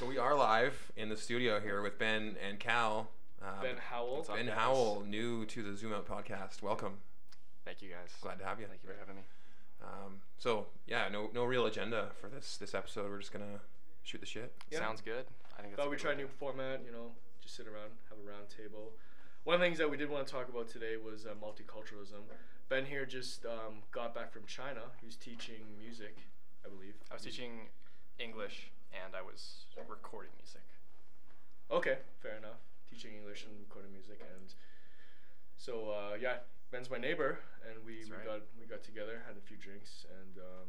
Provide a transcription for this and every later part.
So we are live in the studio here with Ben and Cal. Uh, Ben Howell. What's up, Ben guys? Howell, new to the Zoom Out podcast. Welcome. Thank you guys. Glad to have you. Thank you for having me. Um, so yeah, no no real agenda for this this episode. We're just gonna shoot the shit. Yeah. Sounds good. I think that's Thought a we good try a new format, you know, just sit around, have a round table. One of the things that we did want to talk about today was uh, multiculturalism. Ben here just um, got back from China. He was teaching music, I believe. I was teaching English and I was recording music. Okay, fair enough. Teaching English and recording music, and so uh, yeah, Ben's my neighbor, and we, That's we right. got we got together, had a few drinks, and um,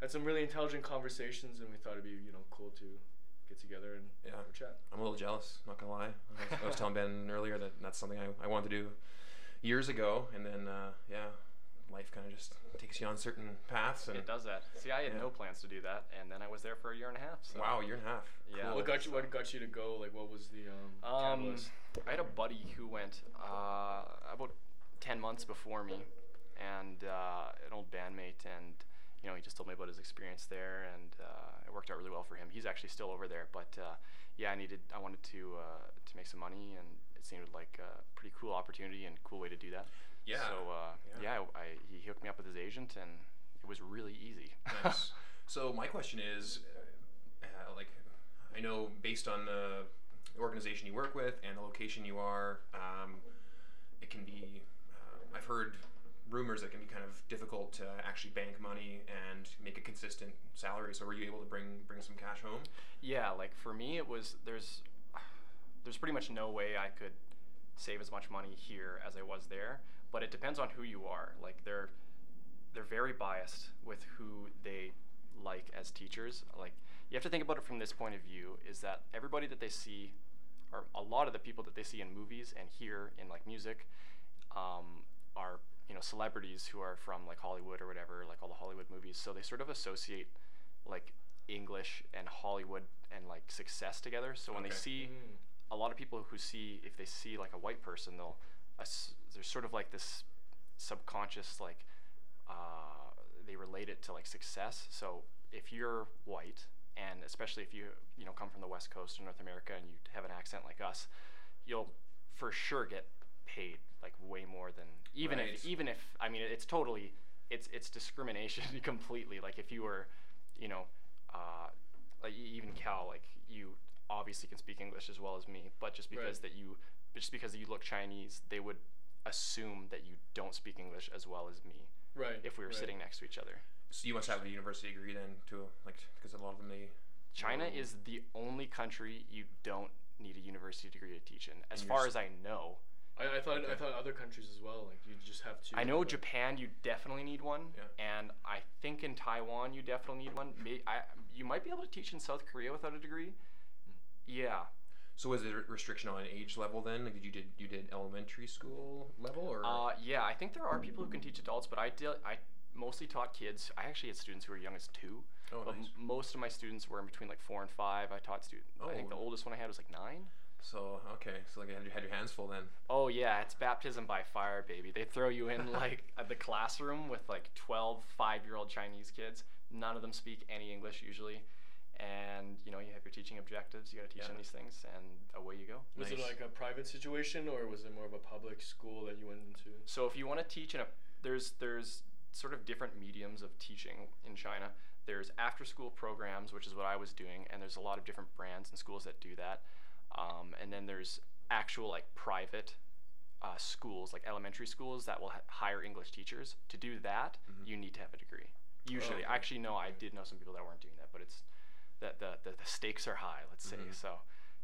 had some really intelligent conversations, and we thought it'd be you know cool to get together and Yeah. have a chat. I'm a little jealous. Not gonna lie. I was, I was telling Ben earlier that that's something I, I wanted to do years ago, and then uh, yeah, life kind of just takes you on certain paths. And It does that. See, I had Yeah. no plans to do that, and then I was there for a year and a half. So. wow, a year and a half. Yeah. Cool. What got you? What got you to go? Like, what was the um? Um, catalyst? I had a buddy who went uh, about ten months before me, and uh, an old bandmate, and you know he just told me about his experience there, and uh, it worked out really well for him. He's actually still over there, but uh, yeah, I needed, I wanted to uh, to make some money, and it seemed like a pretty cool opportunity and cool way to do that. Yeah. So uh, Yeah. yeah, I, he hooked me up with his agent, and it was really easy. Nice. so my question is, uh, like, I know based on the organization you work with and the location you are, um, it can be. Uh, I've heard rumors that can be kind of difficult to actually bank money and make a consistent salary. So were you able to bring bring some cash home? Yeah, like for me, it was there's there's pretty much no way I could save as much money here as I was there. But it depends on who you are. Like they're they're very biased with who they like as teachers. Like you have to think about it from this point of view: is that everybody that they see, or a lot of the people that they see in movies and hear in like music, um, are you know celebrities who are from like Hollywood or whatever, like all the Hollywood movies. So they sort of associate like English and Hollywood and like success together. So when they see Mm. a lot of people who see if they see like a white person, they'll ass- there's sort of like this subconscious like uh, they relate it to like success. So if you're white and especially if you you know come from the West Coast of North America and you have an accent like us, you'll for sure get paid like way more than even Right. if even if I mean it's totally it's it's discrimination completely. Like if you were you know uh, like even Cal like you obviously can speak English as well as me, but just because Right. that you just because you look Chinese, they would assume that you don't speak English as well as me Right. if we were right. sitting next to each other. So you must have a university degree then too, like because a lot of them they. China is the only country you don't need a university degree to teach in, as far as I know. I, I thought I thought other countries as well. Like you just have to. I know have a- Japan, you definitely need one, Yeah. and I think in Taiwan you definitely need one. May, I, you might be able to teach in South Korea without a degree. Hmm. Yeah, So was there a restriction on age level then? Like did you did you did elementary school level or? uh, yeah. I think there are people who can teach adults, but I did. I mostly taught kids. I actually had students who were young as two. oh, but nice. m- most of my students were in between like four and five. I taught students. Oh. I think the Oh. oldest one I had was like nine. So okay, so like you had, your- had your hands full then. Oh yeah, it's baptism by fire, baby. They throw you in like the classroom with like 12 5-year-old Chinese kids. None of them speak any English usually. And you know, you have your teaching objectives, you got to teach them these things and away you go. Was it like a private situation or was it more of a public school that you went into? So if you want to teach in a there's there's sort of different mediums of teaching in China. There's after school programs, which is what I was doing, and there's a lot of different brands and schools that do that. Um, and then there's actual like private uh, schools, like elementary schools that will ha- hire English teachers. To do that, Mhm. you need to have a degree. Usually, okay. actually, no, I did know some people that weren't doing that, but it's that the, the, the stakes are high. Let's say Mhm. so.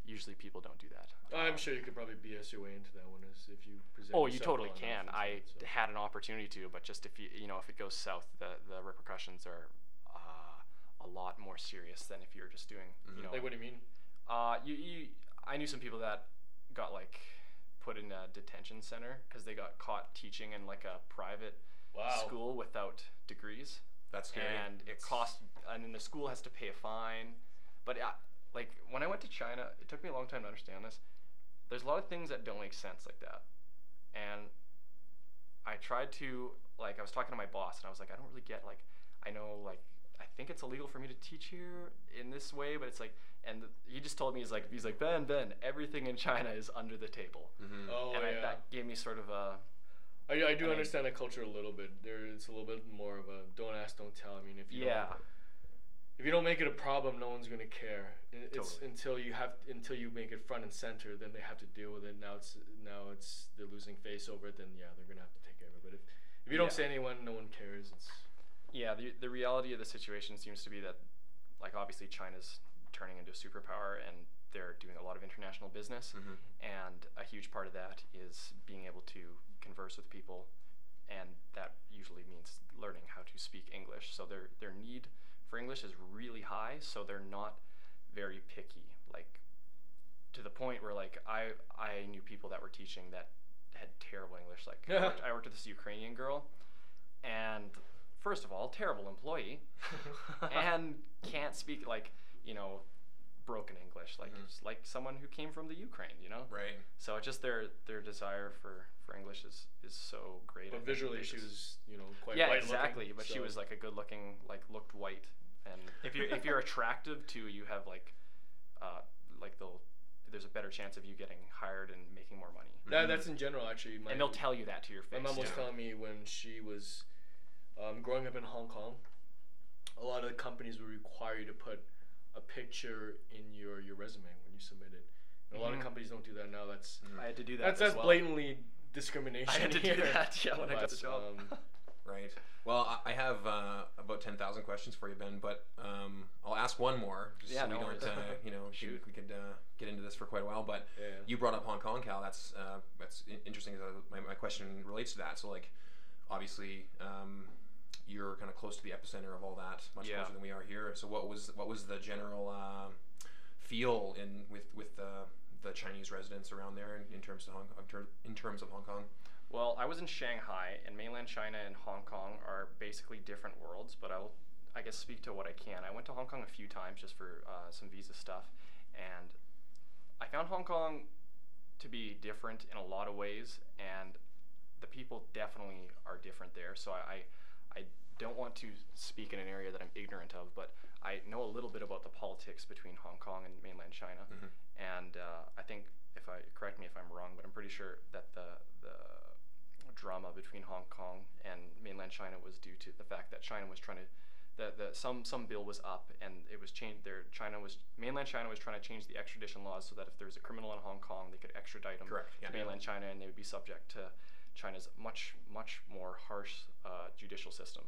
Usually, people don't do that. I'm Um, sure you could probably BS your way into that one as if you present. Oh, you totally can. I so. had an opportunity to, but just if you you know if it goes south, the the repercussions are uh, a lot more serious than if you're just doing Mhm. you know. Like what do you mean? Uh, you, you I knew some people that got like put in a detention center because they got caught teaching in like a private Wow. school without degrees, That's scary. and it costs, and then the school has to pay a fine. But uh, like when I went to China, it took me a long time to understand this. There's a lot of things that don't make sense like that, and I tried to like I was talking to my boss and I was like I don't really get like I know like I think it's illegal for me to teach here in this way, but it's like and he just told me he's like he's like Ben Ben everything in China is under the table, Mhm. Oh and I, yeah. that gave me sort of a I, I do I mean- understand the culture a little bit. There is a little bit more of a don't ask, don't tell. I mean, if you yeah don't, if you don't make it a problem, no one's gonna care. It's Totally. until you have until you make it front and center, then they have to deal with it. Now it's now it's they're losing face over it. Then yeah, they're gonna have to take care of it. But if if you don't Yeah. say anyone, no one cares. It's yeah the the reality of the situation seems to be that like obviously China's turning into a superpower and they're doing a lot of international business Mhm. and a huge part of that is being able to converse with people and that usually means learning how to speak english. So their their need for english is really high so they're not very picky. Like to the point where like i i knew people that were teaching that had terrible english. Like I, worked, I worked with this ukrainian girl and first of all terrible employee and can't speak like you know broken english like Mhm. just like someone who came from the ukraine you know Right. so it's just their their desire for for english is is so great but visually she was you know quite yeah white looking, exactly but she was like a good looking like looked white and if you're if you're attractive too you have like uh like they'll there's a better chance of you getting hired and making more money that, that's in general actually. My, and they'll tell you that to your face My mom was too. telling me when she was um, growing up in Hong Kong, a lot of the companies would require you to put a picture in your, your resume when you submit it. And a lot of Mhm. companies don't do that now. That's Mhm. i had to do that that's as that's well. blatantly discrimination. i had to do here. that yeah when i got the But, job um, Right. Well, I- I have uh, about ten thousand questions for you, Ben, but um, I'll ask one more. Just Yeah, so we no don't, uh, you know, Shoot. we could uh, get into this for quite a while. But Yeah. you brought up Hong Kong, Cal. That's uh, that's i- interesting. 'cause, uh, my my question relates to that. So, like, obviously, um, you're kind of close to the epicenter of all that, much Yeah. closer than we are here. So, what was what was the general uh, feel in with with the the Chinese residents around there in, in terms of Hong in, ter- in terms of Hong Kong? Well, I was in Shanghai, and mainland China and Hong Kong are basically different worlds. But I will, I guess, speak to what I can. I went to Hong Kong a few times just for uh, some visa stuff, and I found Hong Kong to be different in a lot of ways, and the people definitely are different there. So I, I, I don't want to speak in an area that I'm ignorant of, but I know a little bit about the politics between Hong Kong and mainland China, Mhm. and uh, I think if I correct me if I'm wrong, but I'm pretty sure that the the drama between Hong Kong and mainland China was due to the fact that China was trying to the, the some some bill was up and it was changed there China was mainland China was trying to change the extradition laws so that if there was a criminal in Hong Kong they could extradite him Correct, yeah. to mainland China and they would be subject to China's much much more harsh uh, judicial system.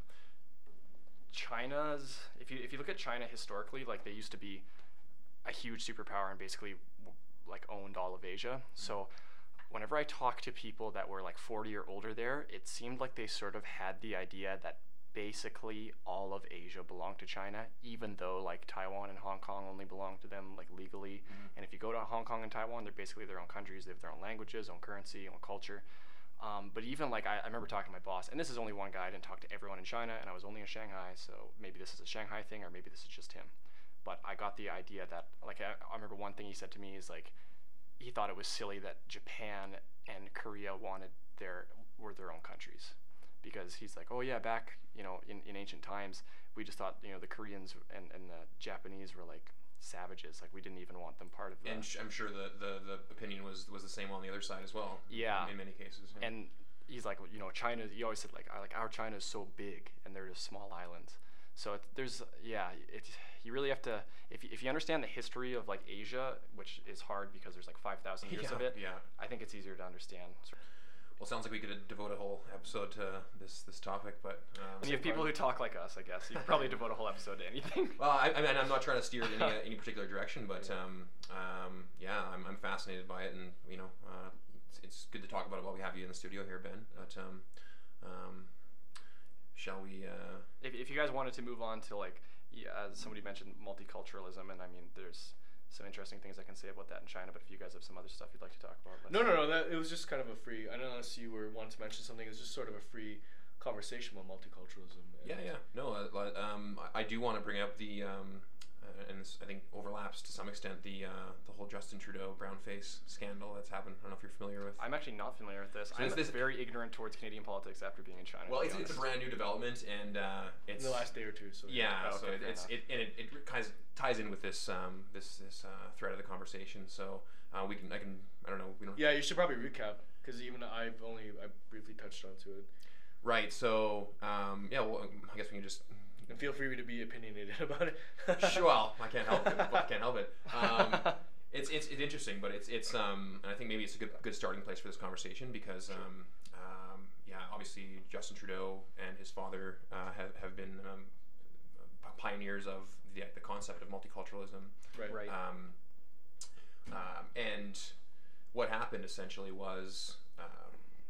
China's if you if you look at China historically like they used to be a huge superpower and basically w- like owned all of Asia. So whenever I talk to people that were like 40 or older there, it seemed like they sort of had the idea that basically all of Asia belonged to China, even though like Taiwan and Hong Kong only belong to them like legally. And if you go to Hong Kong and Taiwan, they're basically their own countries. They have their own languages, own currency, own culture. Um, but even like I, I remember talking to my boss, and this is only one guy. I didn't talk to everyone in China, and I was only in Shanghai, so maybe this is a Shanghai thing, or maybe this is just him. But I got the idea that like I, I remember one thing he said to me is like he thought it was silly that Japan and Korea wanted their were their own countries because he's like, oh yeah, back you know in, in ancient times we just thought you know the Koreans and, and the Japanese were like savages, like we didn't even want them part of the And sh- I'm sure the, the, the opinion was, was the same on the other side as well. Yeah. In many cases. yeah. and he's like, well, you know, China. He always said like, like our China is so big and they're just small islands. So it, there's yeah, it you really have to if you, if you understand the history of like Asia, which is hard because there's like five thousand years of it. yeah. I think it's easier to understand. Well, sounds like we could devote a whole episode to this this topic, but um, you have people who talk like us, I guess you could probably devote a whole episode to anything. Well, I, I mean, I'm not trying to steer it in any, uh, any particular direction, but um, um, yeah, I'm, I'm fascinated by it, and you know, uh, it's, it's good to talk about it while we have you in the studio here, Ben. But um, um, shall we? Uh, if, if you guys wanted to move on to like, yeah, somebody mentioned multiculturalism, and I mean, there's some interesting things I can say about that in China. But if you guys have some other stuff you'd like to talk about, No, no, no. That it was just kind of a free. I don't know unless you were wanting to mention something. It was just sort of a free conversation about multiculturalism. yeah, yeah, no, uh, um, I, I do want to bring up the um, uh, and this, I think overlaps to some extent the uh, the whole Justin Trudeau brown face scandal that's happened. I don't know if you're familiar with. I'm actually not familiar with this. So I'm this- very ignorant towards Canadian politics after being in China. well, it's, it's a brand new development, and uh, it's in the last day or two. So Yeah, Oh, so okay, it, it's enough. it and it, it ties ties in with this um, this this uh, thread of the conversation. So uh, we can I can I don't know we don't Yeah, you should probably recap because even I've only I briefly touched onto it. right. So um, yeah, well I guess we can just And feel free to be opinionated about it. sure. Well, I can't help it. I can't help it. Um, it's, it's it's interesting, but it's it's um and I think maybe it's a good good starting place for this conversation because um, um yeah obviously Justin Trudeau and his father uh, have have been um, pioneers of the the concept of multiculturalism. right. Right. Um, um, and what happened essentially was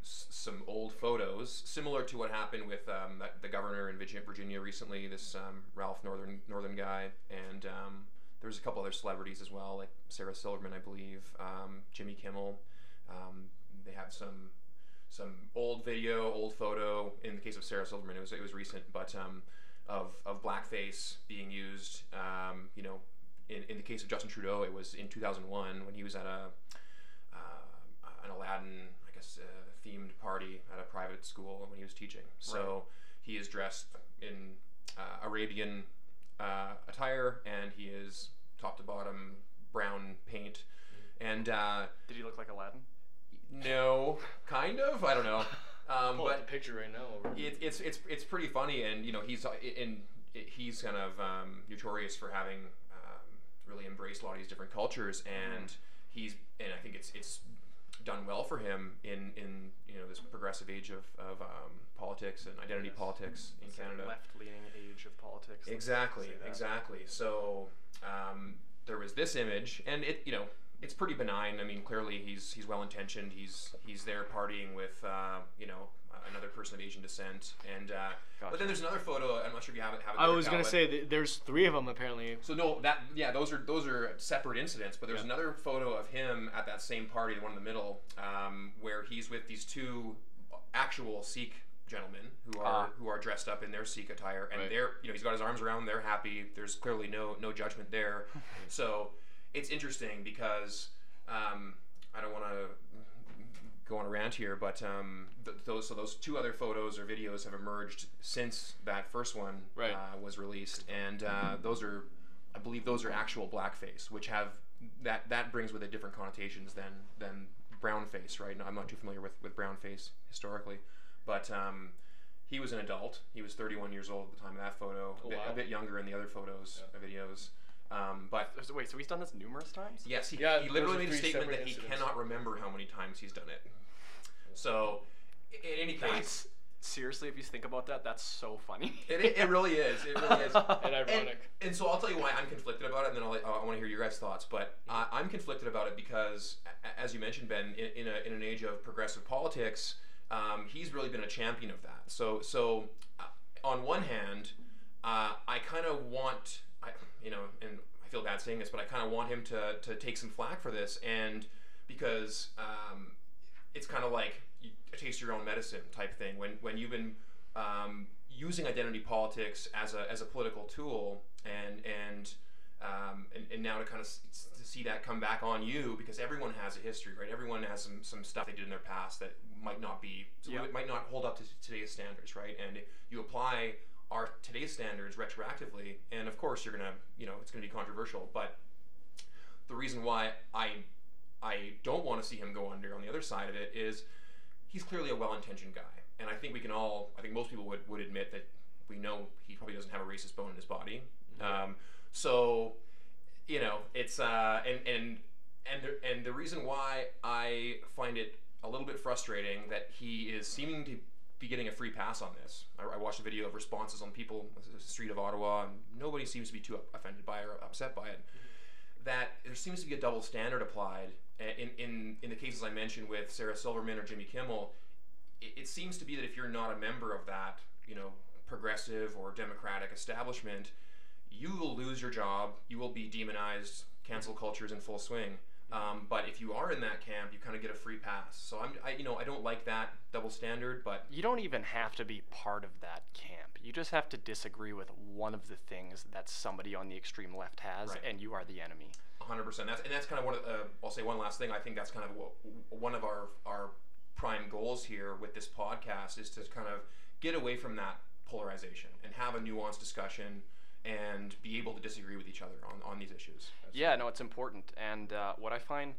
some old photos, similar to what happened with um, that, the governor in Virgi- Virginia recently, this um, Ralph Northern Northern guy, and um, there was a couple other celebrities as well, like Sarah Silverman, I believe, um, Jimmy Kimmel. Um, they have some some old video, old photo. In the case of Sarah Silverman, it was it was recent, but um, of of blackface being used. You know, in, in the case of Justin Trudeau, it was in 2001 when he was at a uh, an Aladdin, I guess, uh, themed party at a private school when he was teaching. So he is dressed in uh, Arabian uh, attire, and he is top to bottom brown paint. And uh, Did he look like Aladdin? no, kind of. I don't know. Um, Pull but the picture right now. It, it's it's it's pretty funny, and you know he's uh, in he's kind of um, notorious for having um, really embraced a lot of these different cultures, and he's and I think it's it's done well for him in in you know this progressive age of of um, politics and identity Yes. politics in It's Canada. left-leaning age of politics. Exactly, exactly. So um, there was this image, and it, you know, it's pretty benign. I mean, clearly he's he's well intentioned. He's he's there partying with uh, you know person of Asian descent, and uh, but then there's another photo. I'm not sure if you have it. Have it I was gonna but- say th- there's three of them apparently. So no, that yeah, those are those are separate incidents. But there's Yeah. another photo of him at that same party, the one in the middle, um, where he's with these two actual Sikh gentlemen who are Ah. who are dressed up in their Sikh attire, and Right. they're you know he's got his arms around, they're happy. There's clearly no no judgment there. so it's interesting because um, I don't want to go on a rant here, but um, th- those so those two other photos or videos have emerged since that first one Right. uh, was released, and uh, those are, I believe, those are actual blackface, which have that that brings with it different connotations than than brown face, right? I'm not too familiar with with brown face historically, but um, he was an adult. He was 31 years old at the time of that photo, Oh, a, bit, wow. a bit younger in the other photos, uh, videos. Um, but So- Wait, so he's done this numerous times? Yes, he, Yeah, he literally are made a statement that he incidents. cannot remember how many times he's done it. So, in any case, That's seriously, if you think about that, that's so funny. it, it, it really is. It really is. And ironic. And, so I'll tell you why I'm conflicted about it, and then I'll, I want to hear your guys' thoughts. But uh, I'm conflicted about it because, as you mentioned, Ben, in, in, a, in an age of progressive politics, um, he's really been a champion of that. So, so uh, on one hand, uh, I kind of want, I, you know, and I feel bad saying this, but I kind of want him to, to take some flack for this, and because um, it's kind of like taste your own medicine type thing. When when you've been um, using identity politics as a as a political tool, and and um, and, and now to kind of s- to see that come back on you because everyone has a history, right? Everyone has some, some stuff they did in their past that might not be, so Yeah. it might not hold up to today's standards, right? And you apply our today's standards retroactively, and of course you're gonna, you know, it's gonna be controversial. But the reason why I I don't want to see him go under on the other side of it is he's clearly a well-intentioned guy, and I think we can all, I think most people would, would admit that we know he probably doesn't have a racist bone in his body. Um, so, you know, it's uh, and and and the, and the reason why I find it a little bit frustrating that he is seeming to be getting a free pass on this. I, I watched a video of responses on people the street of Ottawa, and nobody seems to be too offended by or upset by it. That there seems to be a double standard applied uh, in in in the cases I mentioned with Sarah Silverman or Jimmy Kimmel. It, it seems to be that if you're not a member of that, you know, progressive or democratic establishment, you will lose your job. You will be demonized. Cancel culture is in full swing. Um, but if you are in that camp, you kind of get a free pass. So I'm, I, you know, I don't like that double standard, but You don't even have to be part of that camp. You just have to disagree with one of the things that somebody on the extreme left has, Right. and you are the enemy. 100%. That's and that's kind of one of uh, I'll say one last thing. I think that's kind of what, one of our our prime goals here with this podcast is to kind of get away from that polarization and have a nuanced discussion and be able to disagree with each other on, on these issues. Yeah, no, it's important. And uh, what I find,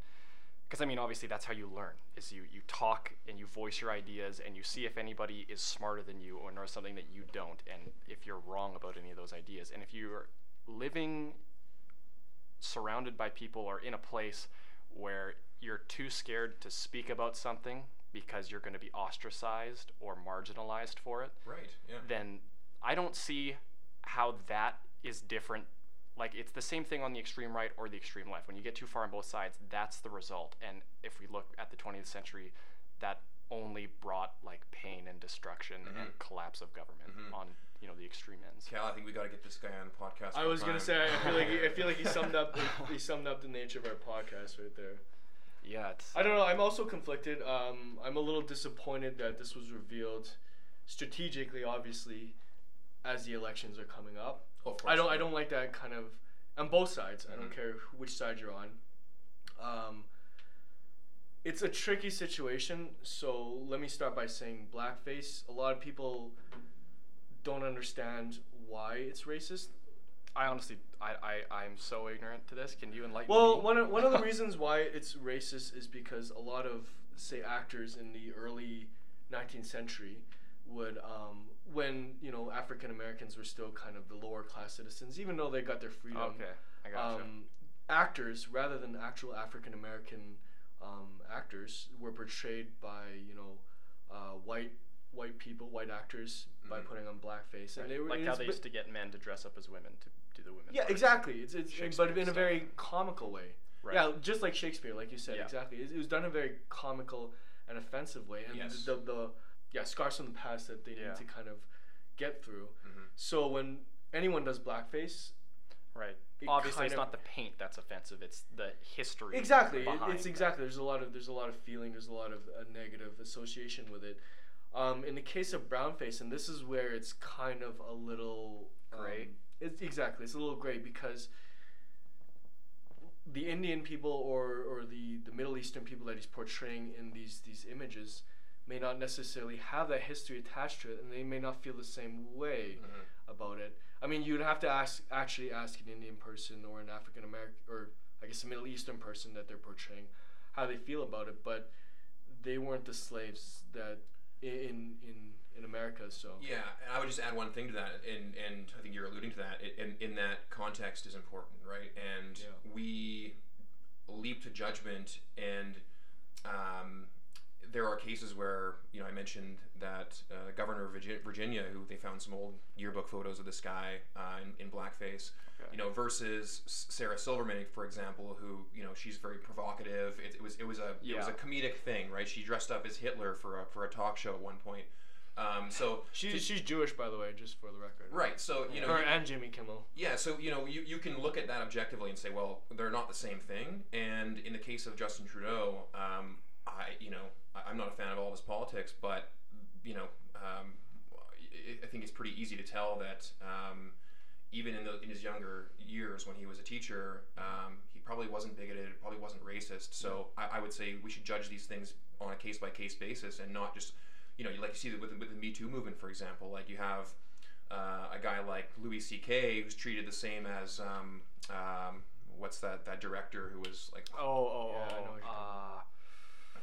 because I mean, obviously, that's how you learn: is you you talk and you voice your ideas, and you see if anybody is smarter than you or knows something that you don't, and if you're wrong about any of those ideas. And if you're living surrounded by people or in a place where you're too scared to speak about something because you're going to be ostracized or marginalized for it, Right. Yeah. then I don't see how that is different. Like it's the same thing on the extreme right or the extreme left. When you get too far on both sides, that's the result. And if we look at the 20th century, that only brought like pain and destruction and Mhm. collapse of government Mhm. on you know the extreme ends. Cal, I think we got to get this guy on the podcast. I full was gonna say I feel like he, I feel like he summed up the, he summed up the nature of our podcast right there. Yeah, it's I don't know. I'm also conflicted. Um, I'm a little disappointed that this was revealed strategically, obviously, as the elections are coming up. Of I don't. I don't like that kind of on both sides. I don't Mhm. care which side you're on. Um, it's a tricky situation. So let me start by saying blackface. A lot of people don't understand why it's racist. I honestly I, I I'm so ignorant to this. Can you enlighten Well, me? one of, one of the reasons why it's racist is because a lot of say actors in the early 19th century would um, when you know African Americans were still kind of the lower class citizens, even though they got their freedom. Okay, I gotcha. Um, actors, rather than actual African American um, actors, were portrayed by you know uh, white white people, white actors, by Mhm. putting on blackface, and they were like how they used to get men to dress up as women to do the women. yeah, parts. exactly. It's, it's but in a very comical way. Right. Yeah, just like Shakespeare, like you said, Yeah. exactly. It, it was done in a very comical and offensive way, and Yes. the, the yeah scars from the past that they Yeah. need to kind of get through. Mhm. So when anyone does blackface, Right. it Obviously, it's not the paint that's offensive; it's the history. exactly, it's that. exactly. There's a lot of there's a lot of feeling. There's a lot of uh, negative association with it. Um, in the case of brownface, and this is where it's kind of a little Gray? Um, it's exactly it's a little gray because the Indian people or, or the, the Middle Eastern people that he's portraying in these these images may not necessarily have that history attached to it, and they may not feel the same way Mhm. about it. I mean, you'd have to ask actually ask an Indian person or an African American or I guess a Middle Eastern person that they're portraying how they feel about it, but they weren't the slaves that in in in America. So Yeah, and I would just add one thing to that, and and I think you're alluding to that. It, and in that context is important, right? And Yeah. we leap to judgment, and um, there are cases where you know I mentioned that uh, Governor of Virgi- Virginia, who they found some old yearbook photos of this guy uh, in, in blackface. Okay. You know, versus Sarah Silverman, for example, who you know she's very provocative. It, it was it was a it was a comedic thing, right? She dressed up as Hitler for a for a talk show at one point. Um, so she's to- she's Jewish by the way, just for the record. Right. So you know, Her you- and Jimmy Kimmel. yeah. So you know, you, you can look at that objectively and say, well, they're not the same thing. And in the case of Justin Trudeau, um, I you know, I- I'm not a fan of all of his politics, but you know, um, I- I think it's pretty easy to tell that um, even in the in his younger years when he was a teacher, um, he probably wasn't bigoted, probably wasn't racist. So I, I would say we should judge these things on a case by case basis and not just you know, like you see with with the Me Too movement, for example, like you have uh, a guy like Louis C.K. who's treated the same as um, um, what's that that director who was like Oh, oh, Yeah, I know oh.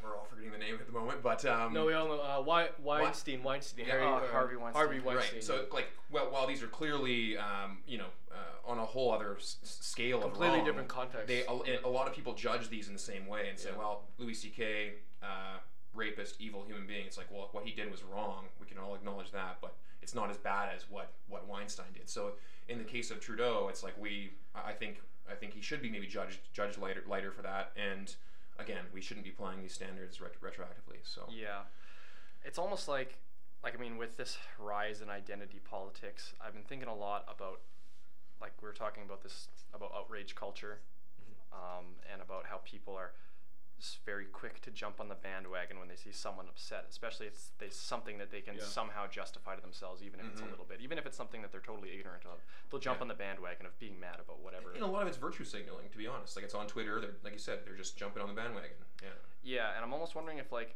What you're we're all forgetting the name at the moment, but um, no, we all know uh, Wei- Weinstein. Weinstein. Yeah, Harry, uh, uh, Harvey Weinstein. Harvey Weinstein. right. So like, well, while these are clearly um, you know uh, on a whole other s- s- scale of completely wrong, different context. they a, a lot of people judge these in the same way and say, Yeah. well, Louis C.K. Uh, rapist, evil human being. It's like, well, what he did was wrong. We can all acknowledge that, but it's not as bad as what what Weinstein did. So in the case of Trudeau, it's like we, I I think, I think he should be maybe judged judged lighter lighter for that. And again, we shouldn't be applying these standards ret- retroactively. So Yeah. It's almost like like I mean with this rise in identity politics, I've been thinking a lot about like we were talking about this about outrage culture. um, and about how people are very quick to jump on the bandwagon when they see someone upset, especially if it's they, something that they can Yeah. somehow justify to themselves, even if it's a Mhm. little bit, even if it's something that they're totally ignorant of. They'll jump Yeah. on the bandwagon of being mad about whatever. And a lot of it's virtue signaling, to be honest. Like it's on Twitter. They're like you said, they're just jumping on the bandwagon. Yeah. Yeah, and I'm almost wondering if like,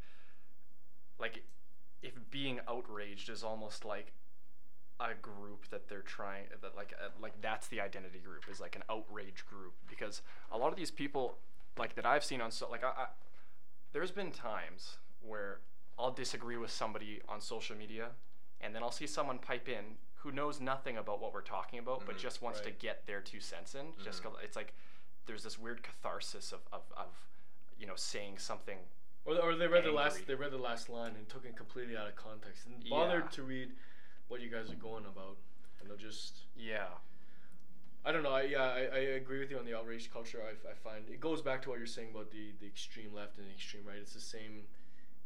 like, if being outraged is almost like a group that they're trying that like uh, like that's the identity group is like an outrage group because a lot of these people like that I've seen on so like I, I there's been times where I'll disagree with somebody on social media and then I'll see someone pipe in who knows nothing about what we're talking about but Mhm. just wants to get their two cents in just Mhm. 'cause it's like there's this weird catharsis of, of, of you know saying something Or, or they read the last they read the last line and took it completely out of context and bothered Yeah. to read what you guys are going about. And they'll just yeah I don't know. I, yeah, I, I agree with you on the outrage culture. I, I find it goes back to what you're saying about the, the extreme left and the extreme right. It's the same.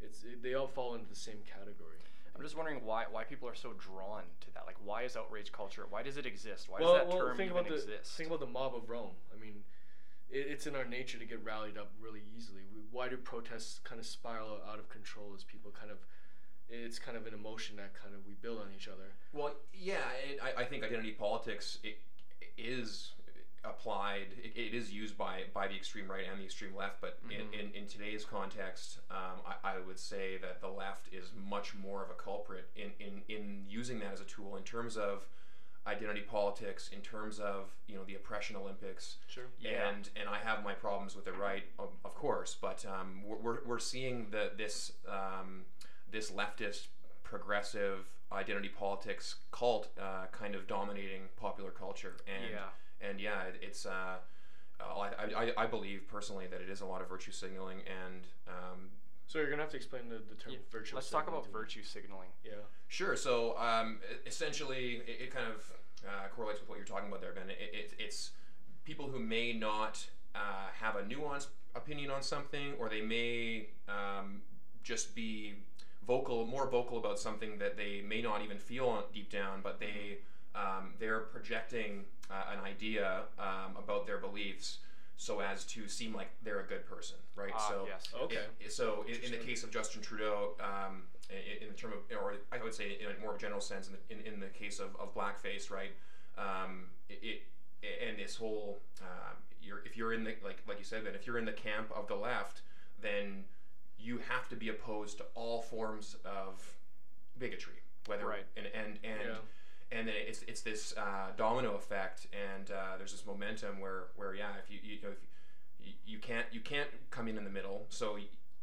It's it, they all fall into the same category. I'm just wondering why why people are so drawn to that. Like, why is outrage culture? Why does it exist? Why well, does that well, term think even about the exist? think about the mob of Rome. I mean, it, it's in our nature to get rallied up really easily. We, why do protests kind of spiral out of control as people kind of? It's kind of an emotion that kind of we build on each other. Well, yeah, it, I, I think identity politics it, is applied. It, it is used by by the extreme right and the extreme left. But Mhm. in, in, in today's context, um, I, I would say that the left is much more of a culprit in, in, in using that as a tool in terms of identity politics, in terms of you know the oppression Olympics. Sure. Yeah. And and I have my problems with the right, of, of course, but um, we're, we're, we're seeing the this um, this leftist progressive identity politics cult uh, kind of dominating popular culture, and Yeah. and yeah, it, it's. Uh, uh, I, I, I believe personally that it is a lot of virtue signaling, and um, So you're gonna have to explain the, the term Yeah, virtual. Let's talk about virtue signaling. Yeah. Sure. So um, essentially, it, it kind of uh, correlates with what you're talking about there, Ben. It, it, it's people who may not uh, have a nuanced opinion on something, or they may um, just be vocal, more vocal about something that they may not even feel deep down, but they um, they're projecting uh, an idea um, about their beliefs so as to seem like they're a good person, right? Ah, so yes. Okay. it- so in, in the case of Justin Trudeau, um, in, in the term of, or I would say in a more general sense, in the, in, in the case of, of blackface, right? Um, it, it and this whole, um, you're, if you're in the like like you said, Ben, if you're in the camp of the left, then you have to be opposed to all forms of bigotry, whether Right. and and and. Yeah. And then it's, it's this uh, domino effect, and uh, there's this momentum where, where yeah, if you you know if you, you can't you can't come in in the middle, so y-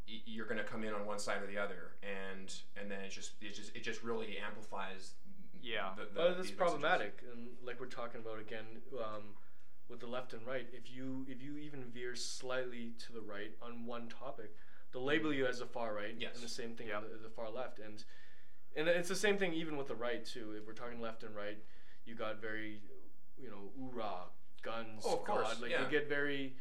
y- you're going to come in on one side or the other, and and then it just it just it just really amplifies. Yeah. The, the, Well, that's these messages. problematic, and like we're talking about again um, with the left and right. If you if you even veer slightly to the right on one topic, they'll label you as the far right, Yes. and the same thing Yep. on the, the far left, and and it's the same thing even with the right too. If we're talking left and right, you got very, you know, oorah, guns, Oh, of God, course, like yeah. they get very.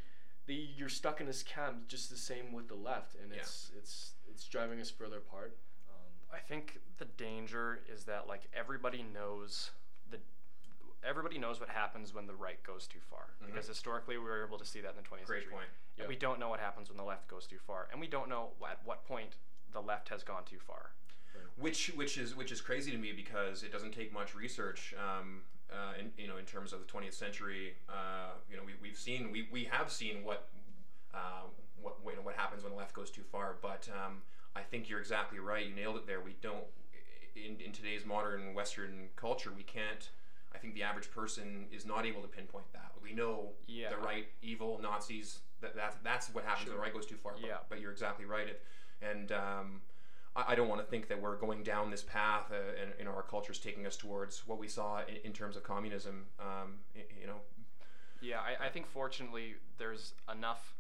The, you're stuck in this camp, just the same with the left, and Yeah. it's it's it's driving us further apart. Um, I think the danger is that like everybody knows the everybody knows what happens when the right goes too far Mhm. because historically we were able to see that in the 20th Great century. point. And we don't know what happens when the left goes too far, and we don't know at what point the left has gone too far. which which is which is crazy to me because it doesn't take much research um, uh, in you know in terms of the 20th century uh, you know we, we've seen we, we have seen what uh, what you know, what happens when the left goes too far but um, I think you're exactly right you nailed it there we don't in, in today's modern Western culture we can't I think the average person is not able to pinpoint that we know Yeah. the right evil Nazis that, that's that's what happens when the right goes too far but, Yeah. but you're exactly right it and um, I, I don't want to think that we're going down this path, uh, and you know our culture's taking us towards what we saw in, in terms of communism. Um, you know, Yeah, I, I think fortunately there's enough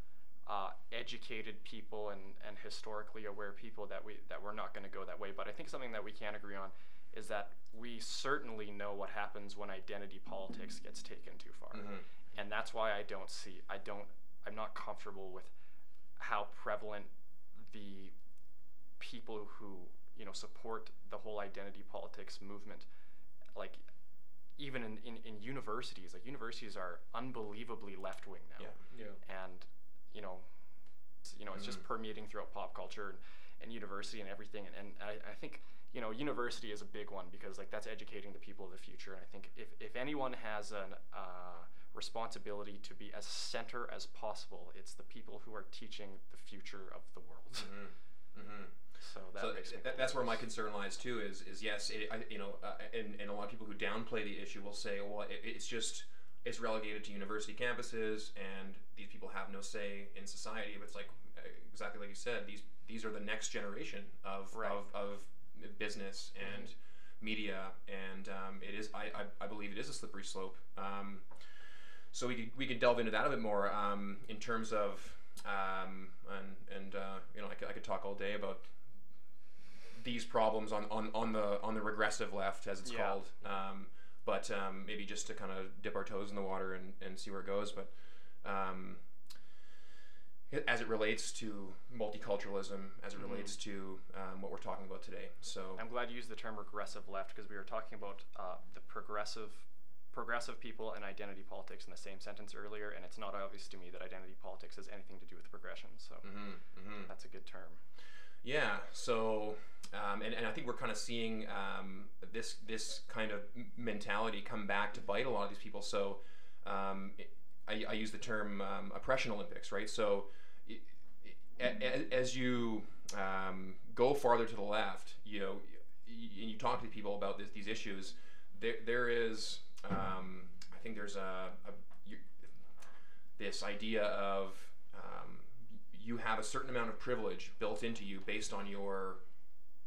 uh, educated people and, and historically aware people that we that we're not going to go that way. But I think something that we can agree on is that we certainly know what happens when identity politics gets taken too far, Mhm. and that's why I don't see I don't I'm not comfortable with how prevalent the people who you know support the whole identity politics movement like even in, in, in universities, like universities are unbelievably left wing now. Yeah. Yeah. And, you know, you know, it's just Mhm. permeating throughout pop culture and, and university and everything. And, and I, I think, you know, university is a big one because like that's educating the people of the future. And I think if, if anyone has an uh, responsibility to be as center as possible, it's the people who are teaching the future of the world. Mm-hmm. Mm-hmm. So that so me that, that's where my concern lies too. Is is yes, it, I, you know, uh, and and a lot of people who downplay the issue will say, well, it, it's just it's relegated to university campuses, and these people have no say in society. But it's like uh, exactly like you said, these these are the next generation of Right. of, of business and media, and um, it is I, I I believe it is a slippery slope. Um, so we could, we could delve into that a bit more um, in terms of um, and and uh, you know I could, I could talk all day about these problems on, on, on the on the regressive left as it's Yeah. called um, but um, maybe just to kind of dip our toes in the water and, and see where it goes but um, as it relates to multiculturalism as it Mhm. relates to um, what we're talking about today so I'm glad you used the term regressive left because we were talking about uh, the progressive progressive people and identity politics in the same sentence earlier, and it's not obvious to me that identity politics has anything to do with progression. So hmm hmm that's a good term. Yeah. So, um, and, and I think we're kind of seeing um, this this kind of mentality come back to bite a lot of these people. So, um, I, I use the term um, oppression Olympics, right? So, i- i- a- as you um, go farther to the left, you know, and you talk to people about this, these issues, there there is, um, I think there's a, a you, this idea of um, you have a certain amount of privilege built into you based on your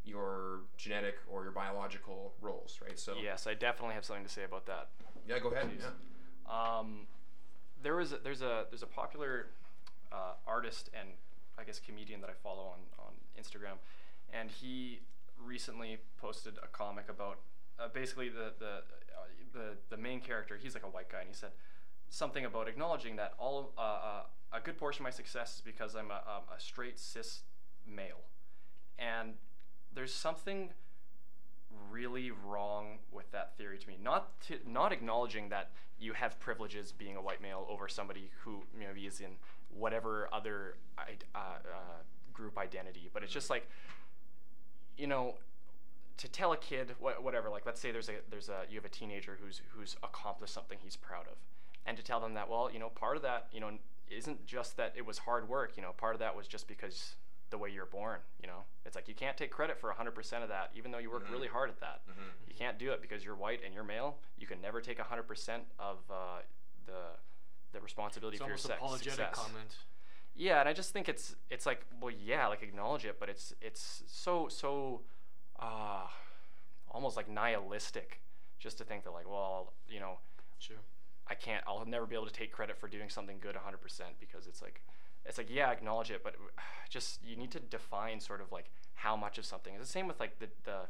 your genetic or your biological roles, right? So Yes, I definitely have something to say about that. yeah, go ahead. Please. Yeah. Um, there was a, there's a there's a popular uh, artist and I guess comedian that I follow on on Instagram, and he recently posted a comic about uh, basically the the uh, the the main character. He's like a white guy, and he said something about acknowledging that all uh, uh, a good portion of my success is because I'm a, um, a straight cis male, and there's something really wrong with that theory to me. Not to, not acknowledging that you have privileges being a white male over somebody who maybe is in whatever other uh, uh, group identity, but it's just like, you know, to tell a kid wha- whatever. Like, let's say there's a there's a you have a teenager who's who's accomplished something he's proud of, and to tell them that well, you know, part of that, you know, isn't just that it was hard work. You know, part of that was just because the way you're born. You know, it's like you can't take credit for 100% of that, even though you worked Mhm. really hard at that. Mhm. You can't do it because you're white and you're male. You can never take 100% of uh, the the responsibility It's for your sex apologetic success. comment. Yeah, and I just think it's it's like well, yeah, like acknowledge it, but it's it's so so uh, almost like nihilistic, just to think that like well, you know, Sure. I can't, I'll never be able to take credit for doing something good 100% because it's like, it's like yeah, acknowledge it, but just you need to define sort of like how much of something. It's the same with like the the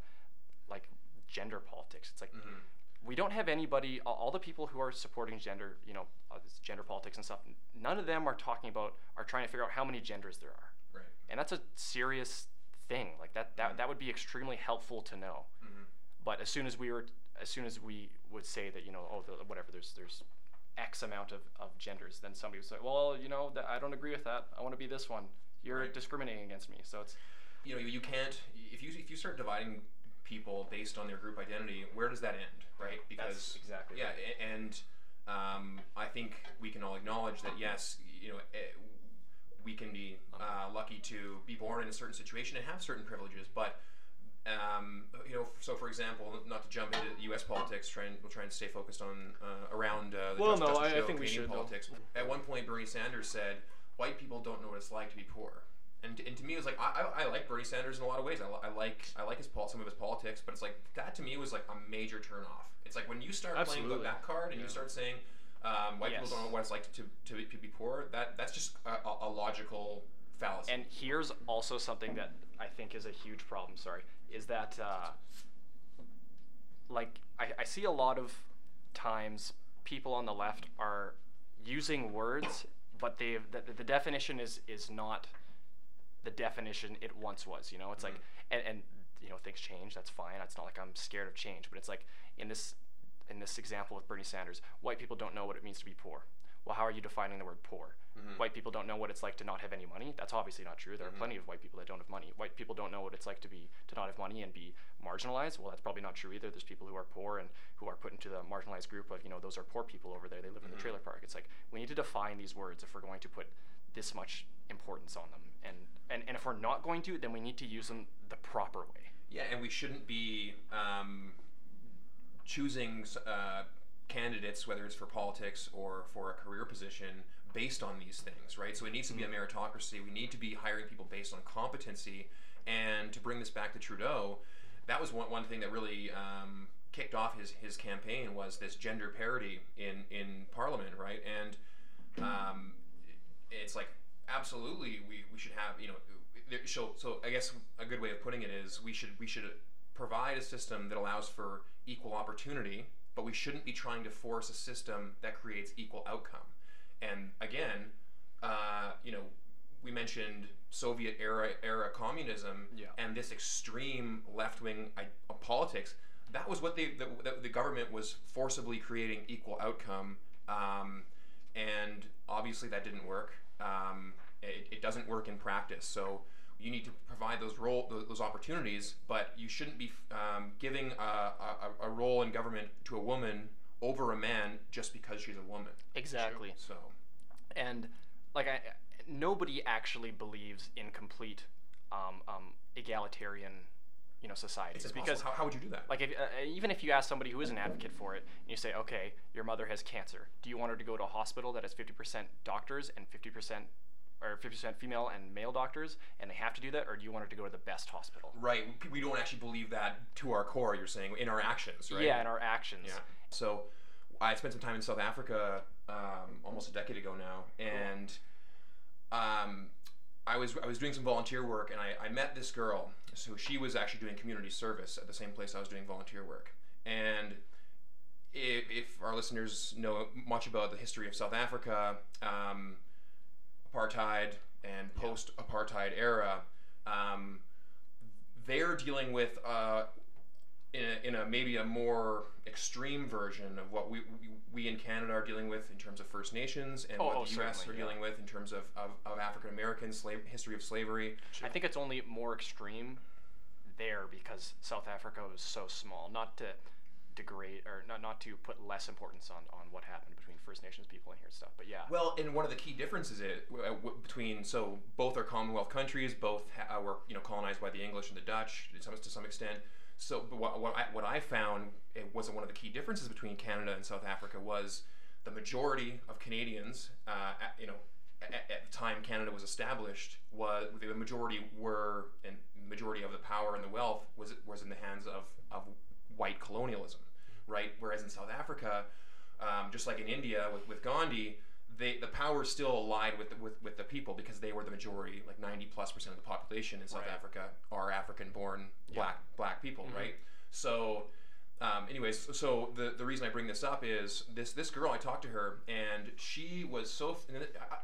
like gender politics. It's like Mhm. We don't have anybody all, the people who are supporting gender you know uh, gender politics and stuff none of them are talking about are trying to figure out how many genders there are Right. and that's a serious thing like that that, that would be extremely helpful to know mm-hmm. but as soon as we were as soon as we would say that you know oh the, whatever there's there's x amount of, of genders then somebody would say well you know that i don't agree with that i want to be this one you're Right. discriminating against me so it's you know you, you can't if you if you start dividing people based on their group identity where does that end right because exactly yeah a- and um, i think we can all acknowledge that yes you know eh, we can be uh, lucky to be born in a certain situation and have certain privileges but um, you know, so for example, not to jump into U.S. politics, try and, we'll try and stay focused on uh, around uh, the Well, Just- no, Justice I- I Show, think we Canadian should, though. politics. At one point, Bernie Sanders said, "White people don't know what it's like to be poor." And, and to me, it was like I, I, I like Bernie Sanders in a lot of ways. I, I like I like his pol- some of his politics, but it's like that to me was like a major turnoff. It's like when you start playing Absolutely. the, that card and you start saying um, white Yes. people don't know what it's like to, to, be, to be poor. That that's just a, a, a logical fallacy. And here's also something that I think is a huge problem. Sorry, is that uh, like I, I see a lot of times people on the left are using words, but they the, the definition is is not the definition it once was. You know, it's like and and you know things change. That's fine. It's not like I'm scared of change, but it's like in this in this example with Bernie Sanders, white people don't know what it means to be poor. Well, how are you defining the word poor? Mhm. White people don't know what it's like to not have any money. That's obviously not true. There Mhm. are plenty of white people that don't have money. White people don't know what it's like to be to not have money and be marginalized. Well, that's probably not true either. There's people who are poor and who are put into the marginalized group of you know those are poor people over there. They live in Mhm. the trailer park. It's like we need to define these words if we're going to put this much importance on them. And and, and if we're not going to, then we need to use them the proper way. Yeah, and we shouldn't be um, choosing uh, candidates, whether it's for politics or for a career position, based on these things, right? So it needs to be a meritocracy. We need to be hiring people based on competency. And to bring this back to Trudeau, that was one, one thing that really um, kicked off his, his campaign was this gender parity in, in Parliament, right? And um, it's like absolutely we, we should have you know there, so so I guess a good way of putting it is we should we should provide a system that allows for equal opportunity, but we shouldn't be trying to force a system that creates equal outcome. And again, uh, you know, we mentioned Soviet era era communism Yeah. and this extreme left wing uh, politics. That was what they the, the, the government was forcibly creating equal outcome, um, and obviously that didn't work. Um, it, it doesn't work in practice. So you need to provide those role those, those opportunities, but you shouldn't be um, giving a, a, a role in government to a woman over a man just because she's a woman. Exactly. So and like I, nobody actually believes in complete um, um, egalitarian, you know, societies it's because how, how would you do that? like if, uh, even if you ask somebody who is an advocate for it, and you say, okay, your mother has cancer. Do you want her to go to a hospital that has 50% doctors and 50% or 50% female and male doctors, and they have to do that, or do you want her to go to the best hospital? right, we don't actually believe that to our core. You're saying in our actions, right? Yeah, in our actions. Yeah. So I spent some time in South Africa um, almost a decade ago now, and um, I was I was doing some volunteer work, and I, I met this girl. So she was actually doing community service at the same place I was doing volunteer work, and. If, if our listeners know much about the history of South Africa, um, apartheid and post-apartheid era, um, they're dealing with uh, in a, in a maybe a more extreme version of what we, we we in Canada are dealing with in terms of First Nations and Oh, what oh, the U.S. are yeah. dealing with in terms of, of, of African American slave history of slavery. I think it's only more extreme there because South Africa was so small. Not to degrade or not, not to put less importance on, on what happened between First Nations people and here and stuff. But yeah. Well, and one of the key differences it, uh, w- between so both are Commonwealth countries, both ha- were you know colonized by the English and the Dutch to some, to some extent. So, what, what I what I found it wasn't one of the key differences between Canada and South Africa was the majority of Canadians, uh, at, you know, at, at the time Canada was established, was the majority were and majority of the power and the wealth was was in the hands of of white colonialism, right? Whereas in South Africa, um, just like in India with, with Gandhi, they, the power still aligned with the, with, with the people because they were the majority, like 90 plus percent of the population in South Right. Africa are African born Yeah. black black people, Mhm. right? So, um, anyways, so the, the reason I bring this up is this this girl I talked to her and she was so and I-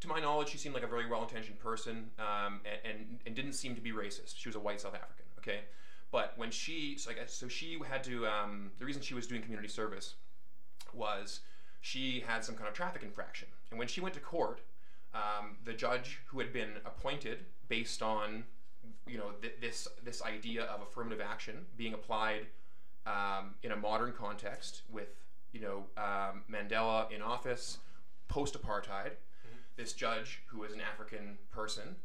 to my knowledge she seemed like a very well intentioned person um, and, and and didn't seem to be racist. She was a white South African, okay. But when she so I guess so she had to um, the reason she was doing community service was she had some kind of traffic infraction. And when she went to court, um, the judge who had been appointed based on you know th- this this idea of affirmative action being applied um, in a modern context with you know um, Mandela in office post apartheid. This judge, who was an African person,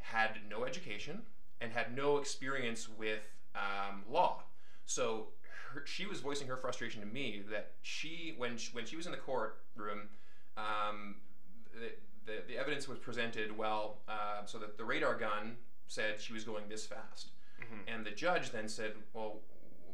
had no education and had no experience with um, law. So her, she was voicing her frustration to me that she, when she, when she was in the courtroom, um, the, the, the evidence was presented well, uh, so that the radar gun said she was going this fast. Mhm. And the judge then said, "Well,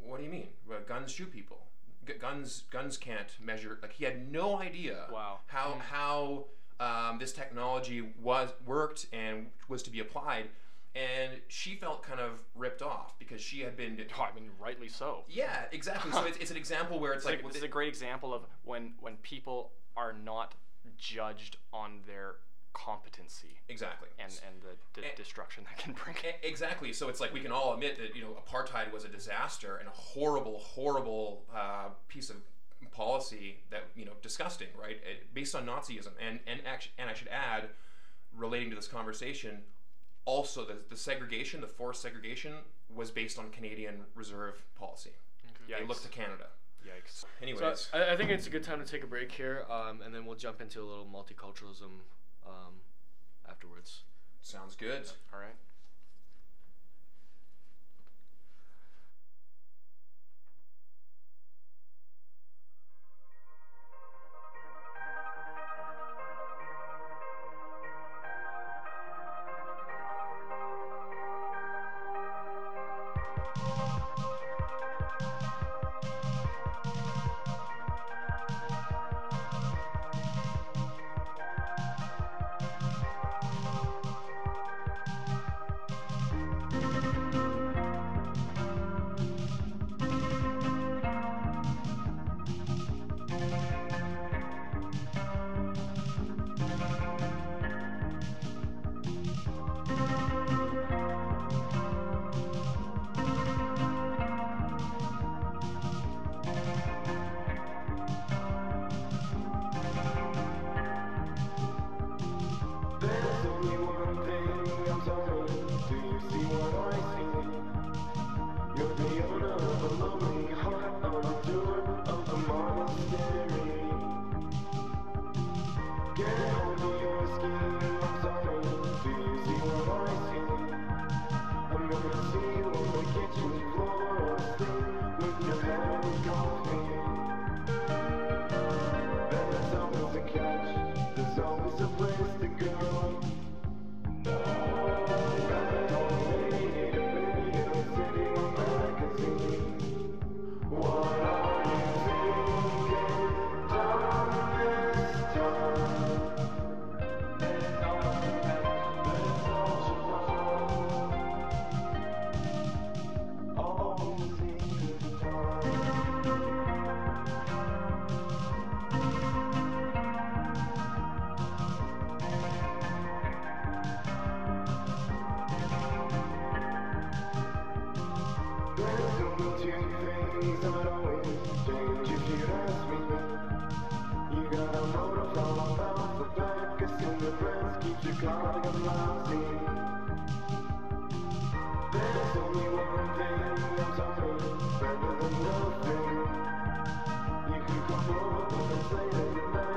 what do you mean? Well, guns shoot people. G- guns guns can't measure." Like he had no idea Wow. how Mm. how um, this technology was worked and was to be applied. And she felt kind of ripped off because she had been. Oh, I mean, rightly so. Yeah, exactly. So it's, it's an example where it's It's like like, this is a great example of when when people are not judged on their competency exactly and and the, the And- destruction that can bring. Exactly. So it's like we can all admit that you know apartheid was a disaster and a horrible, horrible uh, piece of policy that you know disgusting, right? It, based on Nazism, and and act- and I should add, relating to this conversation, also the the segregation, the forced segregation, was based on Canadian Reserve policy. They looked to Canada. Yikes. Anyways, So I, I think it's a good time to take a break here, um, and then we'll jump into a little multiculturalism um, afterwards. sounds good. All right. Better than nothing. You can come over late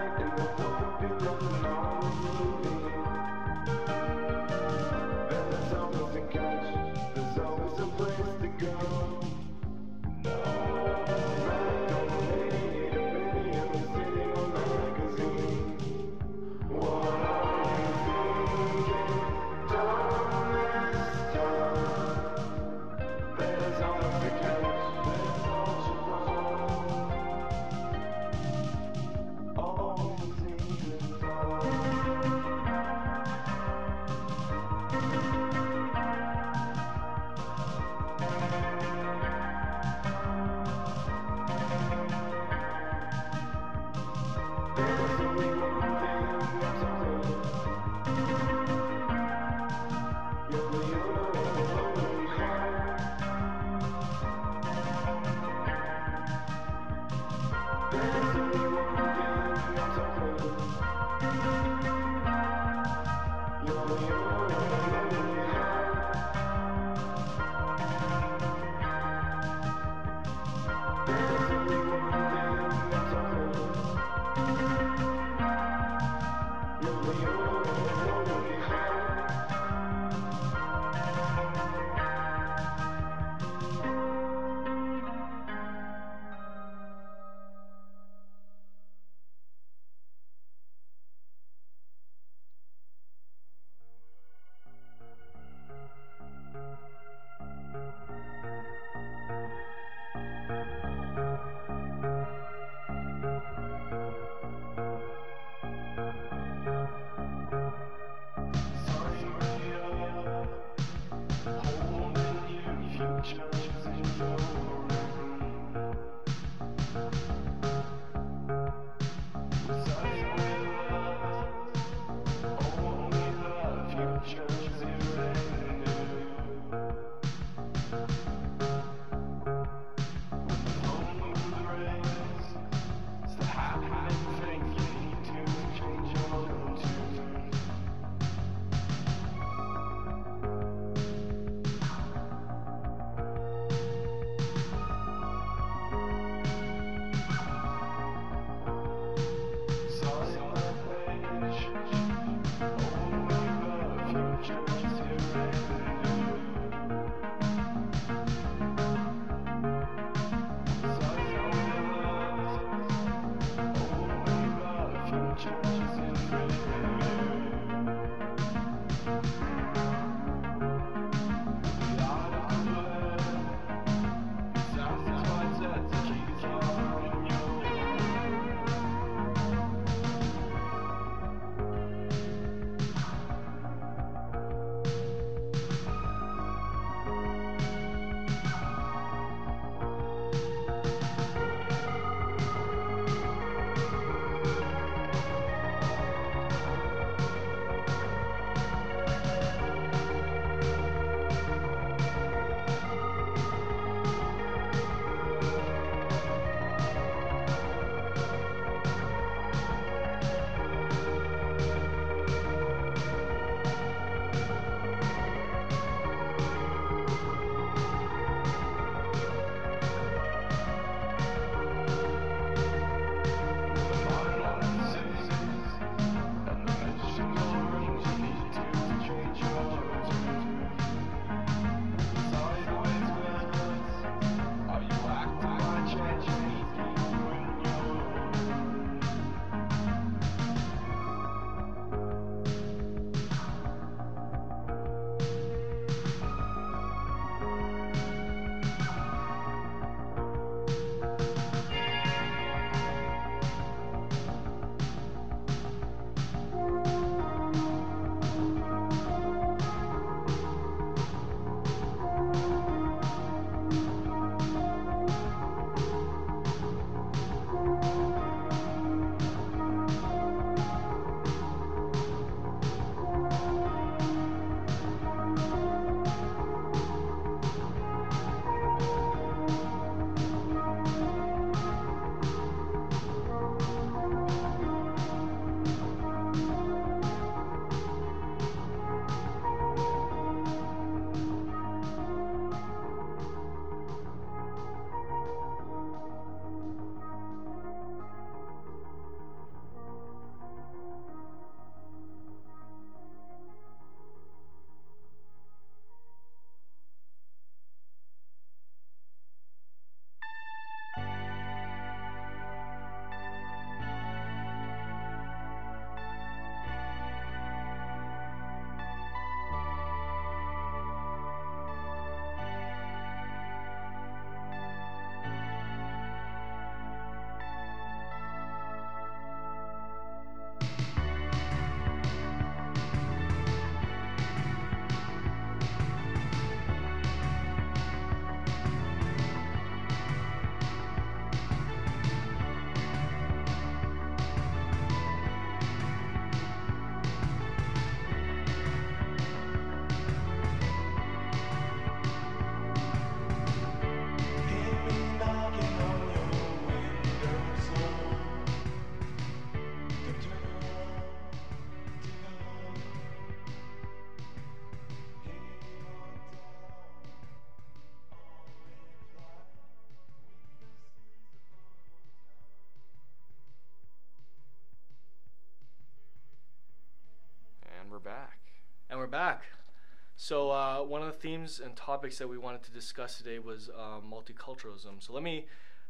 So uh, one of the themes and topics that we wanted to discuss today was um, multiculturalism. So let me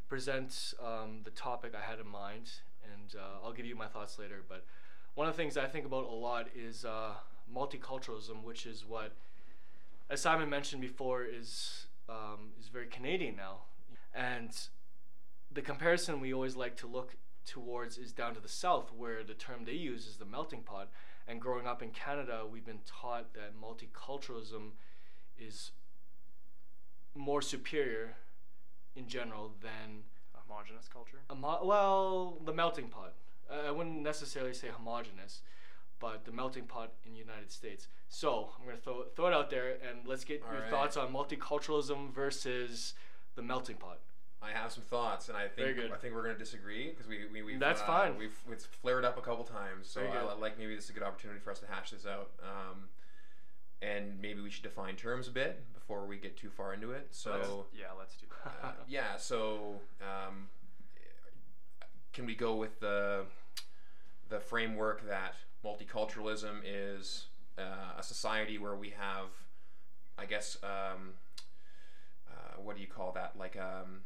present um, the topic I had in mind, and uh, I'll give you my thoughts later. But one of the things I think about a lot is uh, multiculturalism, which is what, as Simon mentioned before, is um, is very Canadian now, and the comparison we always like to look towards is down to the south, where the term they use is the melting pot. And growing up in Canada, we've been taught that multiculturalism is more superior in general than a homogenous culture. well, the melting pot. Uh, I wouldn't necessarily say homogenous, but the melting pot in the United States. So I'm gonna throw throw it out there, and let's get your Alright. thoughts on multiculturalism versus the melting pot. I have some thoughts, and I think. I think we're going to disagree because we, we we've That's uh, fine. We've it's flared up a couple times, so I. Like maybe this is a good opportunity for us to hash this out. Um, and maybe we should define terms a bit before we get too far into it. So Let's- yeah, let's do that. uh, yeah, so um, can we go with the the framework that multiculturalism is uh, a society where we have, I guess, um, uh, what do you call that? Like, um,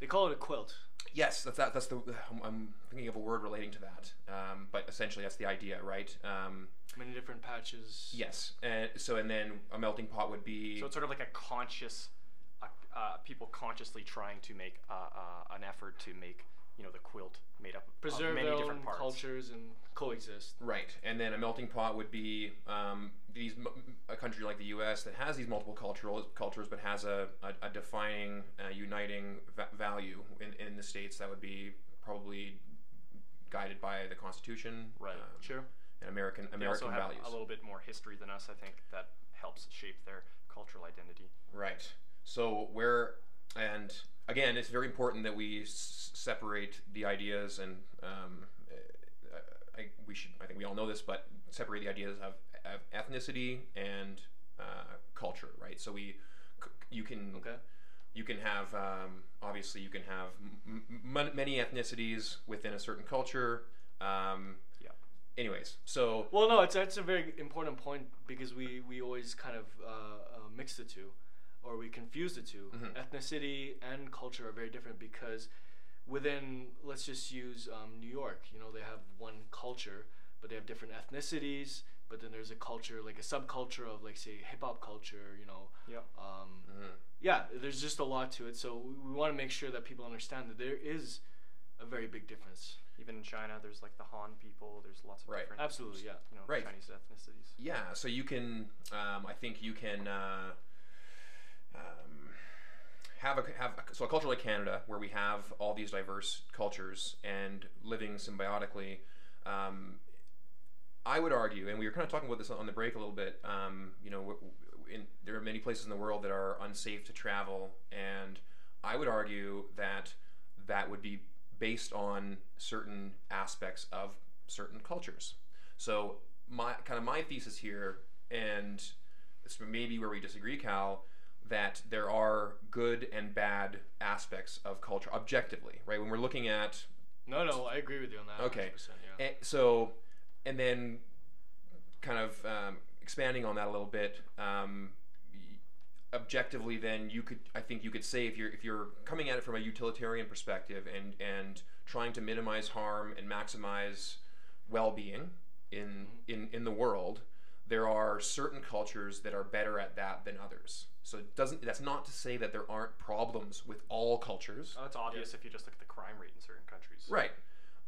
They call it a quilt. yes, that's that. That's the. I'm, I'm thinking of a word relating to that. Um, but essentially, that's the idea, right? Um, Many different patches. yes, and so and then a melting pot would be. So it's sort of like a conscious, uh, uh, people consciously trying to make uh, uh, an effort to make you know the quilt made up of Preserve many different parts. cultures and coexist. Right, and then a melting pot would be um, these m- a country like the U.S. that has these multiple cultural cultures, but has a, a, a defining, uh, uniting va- value in, in the states that would be probably guided by the Constitution, Right. um, Sure. and American They American also have values. a little bit more history than us. I think that helps shape their cultural identity. Right. So where and again, it's very important that we s- separate the ideas, and um, uh, I, we should. I think we all know this, but separate the ideas of, of ethnicity and uh, culture. Right. So we, you can. Okay. You can have um, obviously you can have m- m- many ethnicities within a certain culture. Um, Yeah. anyways, so Well, no, it's that's a very important point because we we always kind of uh, uh, mix the two, or we confuse the 2 Mhm. Ethnicity and culture are very different because within let's just use um, New York. You know, they have one culture, but they have different ethnicities. But then there's a culture like a subculture of like say hip hop culture. You know, Yeah. um, mhm. yeah, there's just a lot to it. So we, we want to make sure that people understand that there is a very big difference. Even in China, there's like the Han people. There's lots of Right. different, Absolutely, yeah. you know, Right. Chinese ethnicities. Yeah, so you can. Um, I think you can uh, um, have a have a, so a culture like Canada, where we have all these diverse cultures and living symbiotically. Um, I would argue, and we were kind of talking about this on the break a little bit. Um, you know, in, there are many places in the world that are unsafe to travel, and I would argue that that would be based on certain aspects of certain cultures. So my kind of my thesis here, and this may be where we disagree, Cal, that there are good and bad aspects of culture objectively, right? When we're looking at No, no, I agree with you on that. Okay. 100%, yeah. so, and then kind of um, expanding on that a little bit. Um, objectively, then you could, I think, you could say if you're if you're coming at it from a utilitarian perspective and and trying to minimize harm and maximize well-being in in in the world, there are certain cultures that are better at that than others. So it doesn't. That's not to say that there aren't problems with all cultures. Oh, that's obvious if you just look at the crime rate in certain countries. Right.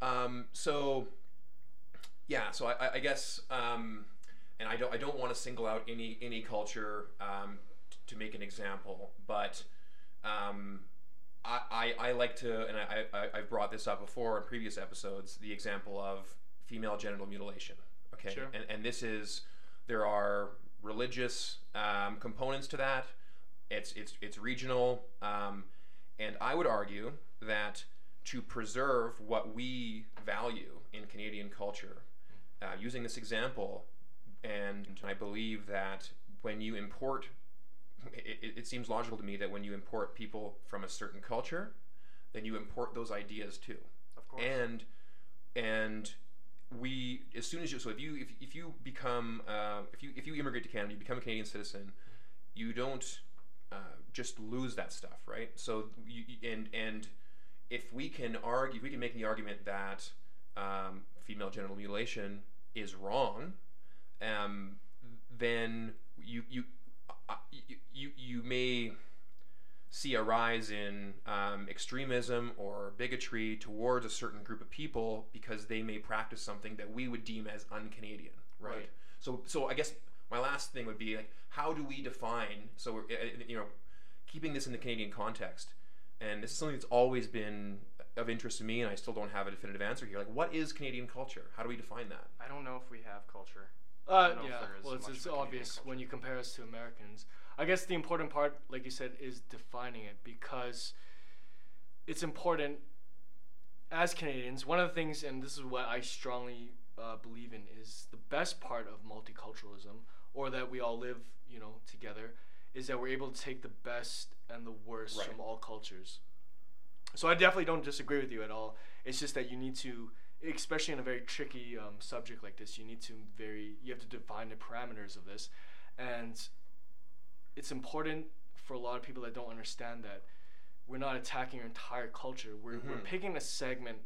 Um, so, yeah. So I, I- guess, um, and I don't, I don't want to single out any any culture um, t- to make an example, but um, I, I, I like to, and I, I, I've brought this up before in previous episodes, the example of female genital mutilation. Okay. Sure. And, and this is there are religious um, components to that. It's it's it's regional, um, and I would argue that to preserve what we value in Canadian culture, uh, using this example, and I believe that when you import, it, it, seems logical to me that when you import people from a certain culture, then you import those ideas too Of course. and and we as soon as you so if you if, if you become uh, if you if you immigrate to Canada, you become a Canadian citizen, you don't uh, just lose that stuff, right? So you- and and if we can argue, if we can make the argument that um, female genital mutilation is wrong, um, then you you, uh, you you you may see a rise in um, extremism or bigotry towards a certain group of people because they may practice something that we would deem as un-Canadian, right? Right. So, so I guess my last thing would be like, how do we define? So, we're, uh, you know, keeping this in the Canadian context, and this is something that's always been of interest to me, and I still don't have a definitive answer here. Like, what is Canadian culture? How do we define that? I don't know if we have culture. Uh, don't know if yeah. Well, it's, it's of a Canadian obvious culture. when you compare us to Americans. I guess the important part, like you said, is defining it because it's important as Canadians. One of the things, and this is what I strongly uh, believe in, is the best part of multiculturalism, or that we all live, you know, together, is that we're able to take the best and the worst Right. from all cultures. So I definitely don't disagree with you at all. It's just that you need to, especially in a very tricky um, subject like this, you need to very you have to define the parameters of this, and it's important for a lot of people that don't understand that we're not attacking your entire culture. We're we're Mhm. picking a segment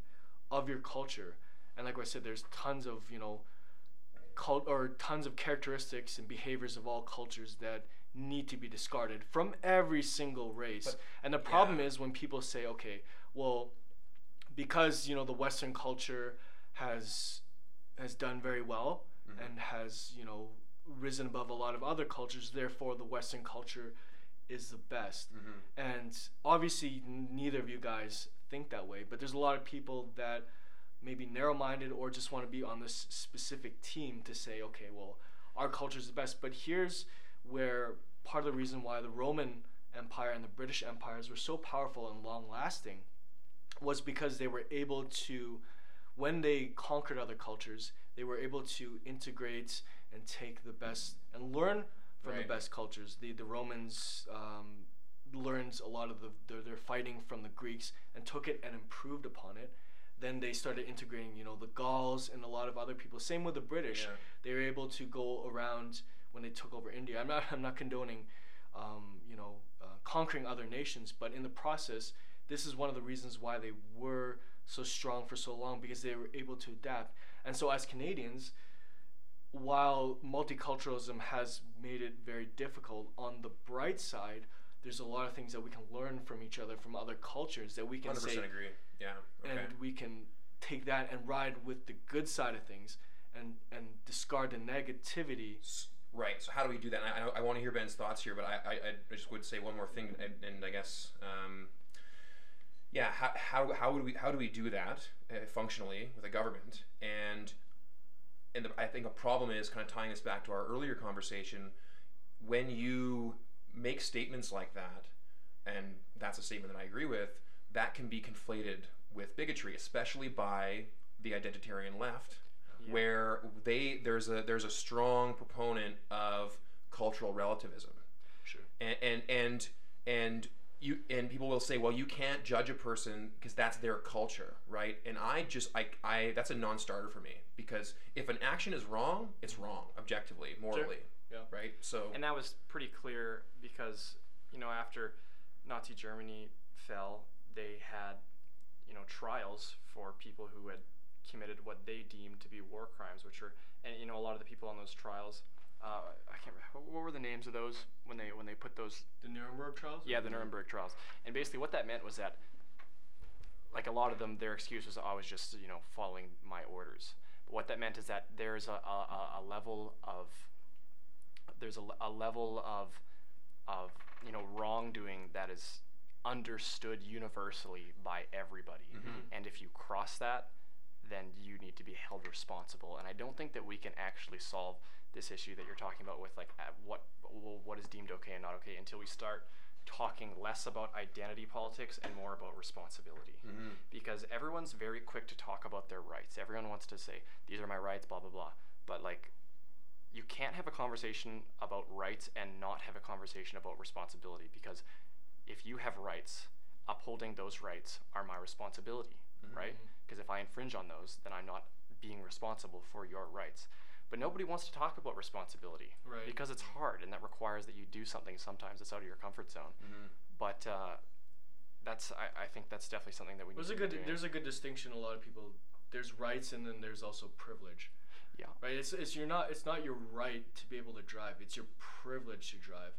of your culture, and like I said, there's tons of you know, cult or tons of characteristics and behaviors of all cultures that need to be discarded from every single race. But- and the problem yeah. is when people say, okay, well, because you know the Western culture has has done very well Mhm. and has you know risen above a lot of other cultures, therefore the Western culture is the best. Mm-hmm. And obviously, n- neither of you guys think that way, but there's a lot of people that may be narrow minded or just want to be on this specific team to say, okay, well, our culture is the best. But here's where part of the reason why the Roman Empire and the British empires were so powerful and long lasting was because they were able to, when they conquered other cultures, they were able to integrate and take the best and learn from Right. the best cultures. The the Romans um, learned a lot of the their, their fighting from the Greeks and took it and improved upon it. Then they started integrating, you know, the Gauls and a lot of other people. Same with the British. Yeah. They were able to go around when they took over India. I'm not I'm not condoning, um, you know, uh, conquering other nations, but in the process, this is one of the reasons why they were so strong for so long because they were able to adapt. And so as Canadians, while multiculturalism has made it very difficult, on the bright side, there's a lot of things that we can learn from each other from other cultures that we can Hundred say agree. Yeah. Okay. and we can take that and ride with the good side of things and and discard the negativity. S- Right. So how do we do that? And I, I, I want to hear Ben's thoughts here, but I, I, I just would say one more thing, and, and I guess, um, yeah, how, how, how would we how do we do that uh, functionally with a government? And and the, I think a problem is kind of tying this back to our earlier conversation. When you make statements like that, and that's a statement that I agree with, that can be conflated with bigotry, especially by the identitarian left Yeah. where they there's a there's a strong proponent of cultural relativism Sure. and and and, and you and people will say well you can't judge a person because that's their culture right and i just I, I that's a non-starter for me because if an action is wrong it's wrong objectively morally Yeah. right so And that was pretty clear because, you know, after Nazi Germany fell, they had, you know, trials for people who had committed what they deemed to be war crimes, which are, and you know, a lot of the people on those trials, uh, I can't remember, what were the names of those when they when they put those The Nuremberg trials. yeah, the Nuremberg trials. And basically, what that meant was that, like a lot of them, their excuse was I was just you know following my orders. But what that meant is that there's a, a, a- level of there's a, a level of of you know wrongdoing that is understood universally by everybody. Mhm. And if you cross that, then you need to be held responsible. And I don't think that we can actually solve this issue that you're talking about with like what well, what is deemed okay and not okay until we start talking less about identity politics and more about responsibility. Mhm. Because everyone's very quick to talk about their rights. Everyone wants to say these are my rights, blah blah blah. But like you can't have a conversation about rights and not have a conversation about responsibility because if you have rights, upholding those rights are my responsibility, Mhm. right? Because if I infringe on those, then I'm not being responsible for your rights. But nobody wants to talk about responsibility Right. because it's hard and that requires that you do something. Sometimes it's out of your comfort zone. Mhm. But uh, that's I, I think that's definitely something that we There's need a good doing. there's a good distinction. A lot of people there's rights and then there's also privilege. yeah. Right? It's it's you're not it's not your right to be able to drive. It's your privilege to drive.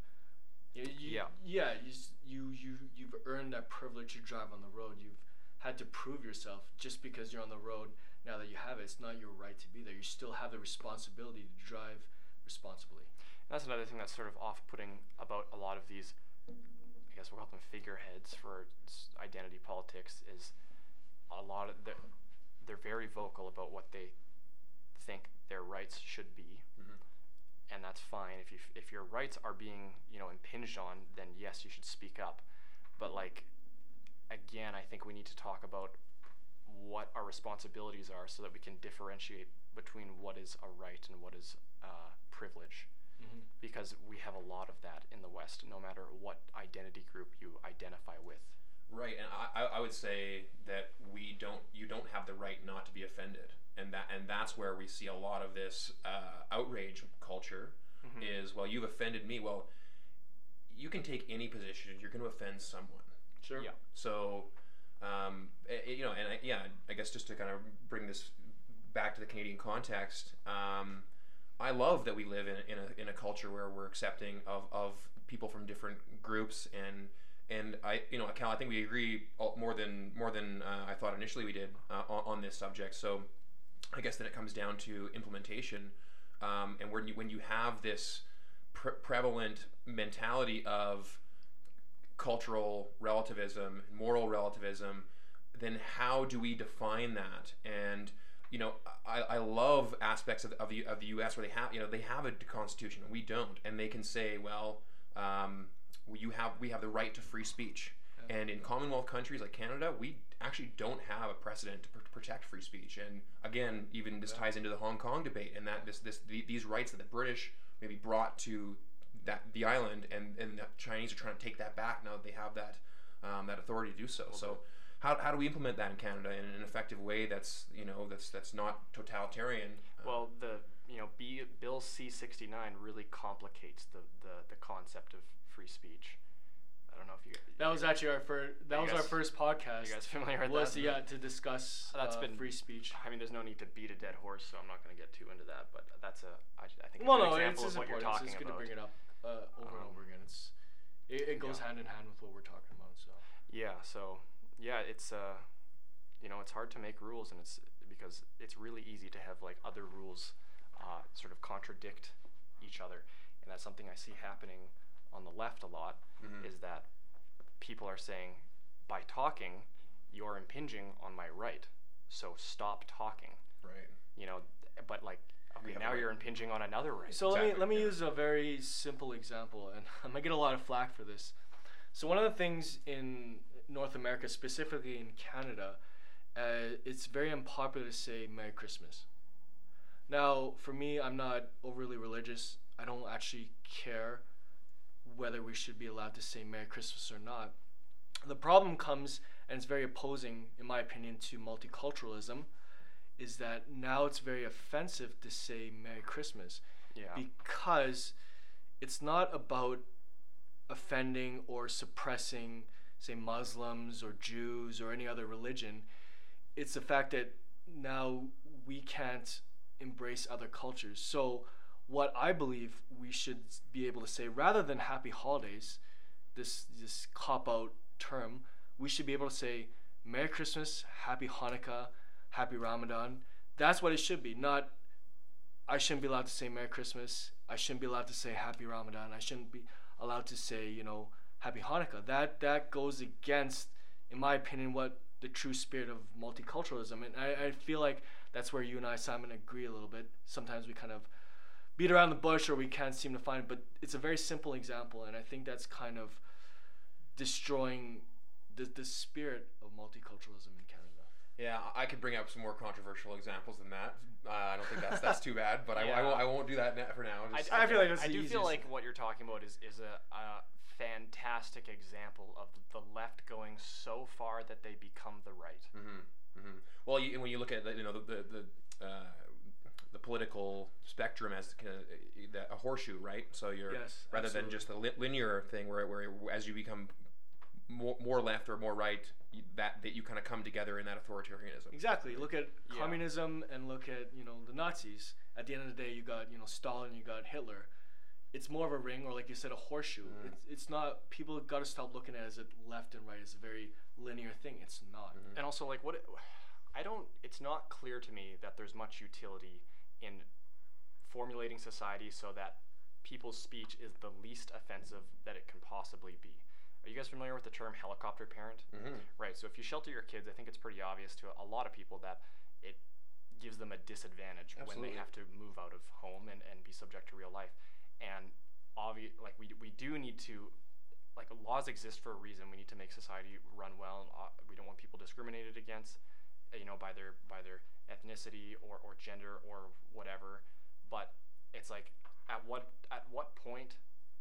You, you, yeah. Yeah, you you you you've earned that privilege to drive on the road. You've had to prove yourself just because you're on the road. Now that you have it, it's not your right to be there. You still have the responsibility to drive responsibly. That's another thing that's sort of off-putting about a lot of these. I guess we'll call them figureheads for identity politics. Is a lot of they're, they're very vocal about what they think their rights should be, Mhm. and that's fine. If you f- if your rights are being you know impinged on, then yes, you should speak up. But like again, I think we need to talk about what our responsibilities are so that we can differentiate between what is a right and what is uh, privilege Mm-hmm. because we have a lot of that in the West, no matter what identity group you identify with. Right, and I, I- would say that we don't, you don't have the right not to be offended, and that, and that's where we see a lot of this uh, outrage culture. Mhm. Is well, you've offended me. Well, you can take any position. You're going to offend someone. Sure. Yeah. So, um, eh, you know, and I, yeah, I guess just to kind of bring this back to the Canadian context, um, I love that we live in, in, a, in a culture where we're accepting of, of people from different groups and and I you know Cal I think we agree more than more than uh, I thought initially we did uh, on, on this subject. So I guess then it comes down to implementation, um, and when you when you have this pre- prevalent mentality of cultural relativism, moral relativism, then how do we define that? And you know, I, I love aspects of, of, the, of the U.S. where they have you know they have a constitution, we don't, and they can say, well, um, you have we have the right to free speech. Yeah. And in Commonwealth countries like Canada, we actually don't have a precedent to pr- protect free speech. And again, even this Yeah. ties into the Hong Kong debate, and that this, this the, these rights that the British maybe brought to that the island, and and the Chinese are trying to take that back now that they have that um, that authority to do so. So. How, how do we implement that in Canada in an effective way that's you know that's that's not totalitarian? Uh, Well, the you know B, Bill C sixty nine really complicates the, the, the concept of free speech. I don't know if you That was actually our first. That You was our first podcast. you guys familiar with was that? yeah to discuss That's uh, been- free speech. I mean, there's no need to beat a dead horse, so I'm not going to get too into that. But that's a I, I think a Well, good no, example it's of what you're important. talking It's, it's good about. to bring it up uh, over and Um, over again. It's it, it goes yeah. hand in hand with what we're talking about. So Yeah, so yeah, it's uh, you know, it's hard to make rules, and it's because it's really easy to have like other rules uh, sort of contradict each other, and that's something I see happening on the left a lot. Mhm. Is that people are saying by talking, you're impinging on my right, so stop talking. right. You know, but like. We Okay, now right. you're impinging on another right. So let me let me yeah. use a very simple example, and I'm gonna get a lot of flack for this. So one of the things in North America, specifically in Canada, uh, it's very unpopular to say Merry Christmas. Now, for me, I'm not overly religious. I don't actually care whether we should be allowed to say Merry Christmas or not. The problem comes, and it's very opposing, in my opinion, to multiculturalism, is that now it's very offensive to say Merry Christmas yeah. because it's not about offending or suppressing, say, Muslims or Jews or any other religion. It's the fact that now we can't embrace other cultures. So, what I believe we should be able to say, rather than Happy Holidays, this this cop out term, we should be able to say Merry Christmas, Happy Hanukkah, Happy Ramadan. That's what it should be, not I shouldn't be allowed to say Merry Christmas. I shouldn't be allowed to say Happy Ramadan. I shouldn't be allowed to say, you know, Happy Hanukkah. That that goes against, in my opinion, what the true spirit of multiculturalism. And I, I feel like that's where you and I, Simon, agree a little bit. Sometimes we kind of beat around the bush or we can't seem to find it, but it's a very simple example, and I think that's kind of destroying the the spirit of multiculturalism. Yeah, I I could bring up some more controversial examples than that. Uh, I don't think that's that's too bad, but I, I, won't, I won't do that for now. I, Just- I feel like that's I the do feel like what you're talking about is is a, a fantastic example of the left going so far that they become the right. hmm hmm Well, you, when you look at the, you know the, the, the uh, the political spectrum as kind of the- a horseshoe, right? So you're Yes, rather than just a li- linear thing where, where as you become more, more left or more right that that you kind of come together in that authoritarianism. Exactly. Look at Yeah. communism and look at you know the Nazis. At the end of the day, you got you know Stalin, you got Hitler. It's more of a ring, or like you said, a horseshoe. Mm. It's, it's not. People got to stop looking at it as a left and right. It's a very linear thing. It's not. Mm-hmm. And also, like, what I don't, it's not clear to me that there's much utility in formulating society so that people's speech is the least offensive that it can possibly be. Are you guys familiar with the term helicopter parent? Mhm. Right. So if you shelter your kids, I think it's pretty obvious to a lot of people that it gives them a disadvantage when they have to move out of home and, and be subject to real life. And obvious, like we, we do need to, like laws exist for a reason. We need to make society run well. And, uh, we don't want people discriminated against, you know, by their by their ethnicity or, or gender or whatever. But it's like, at what at what point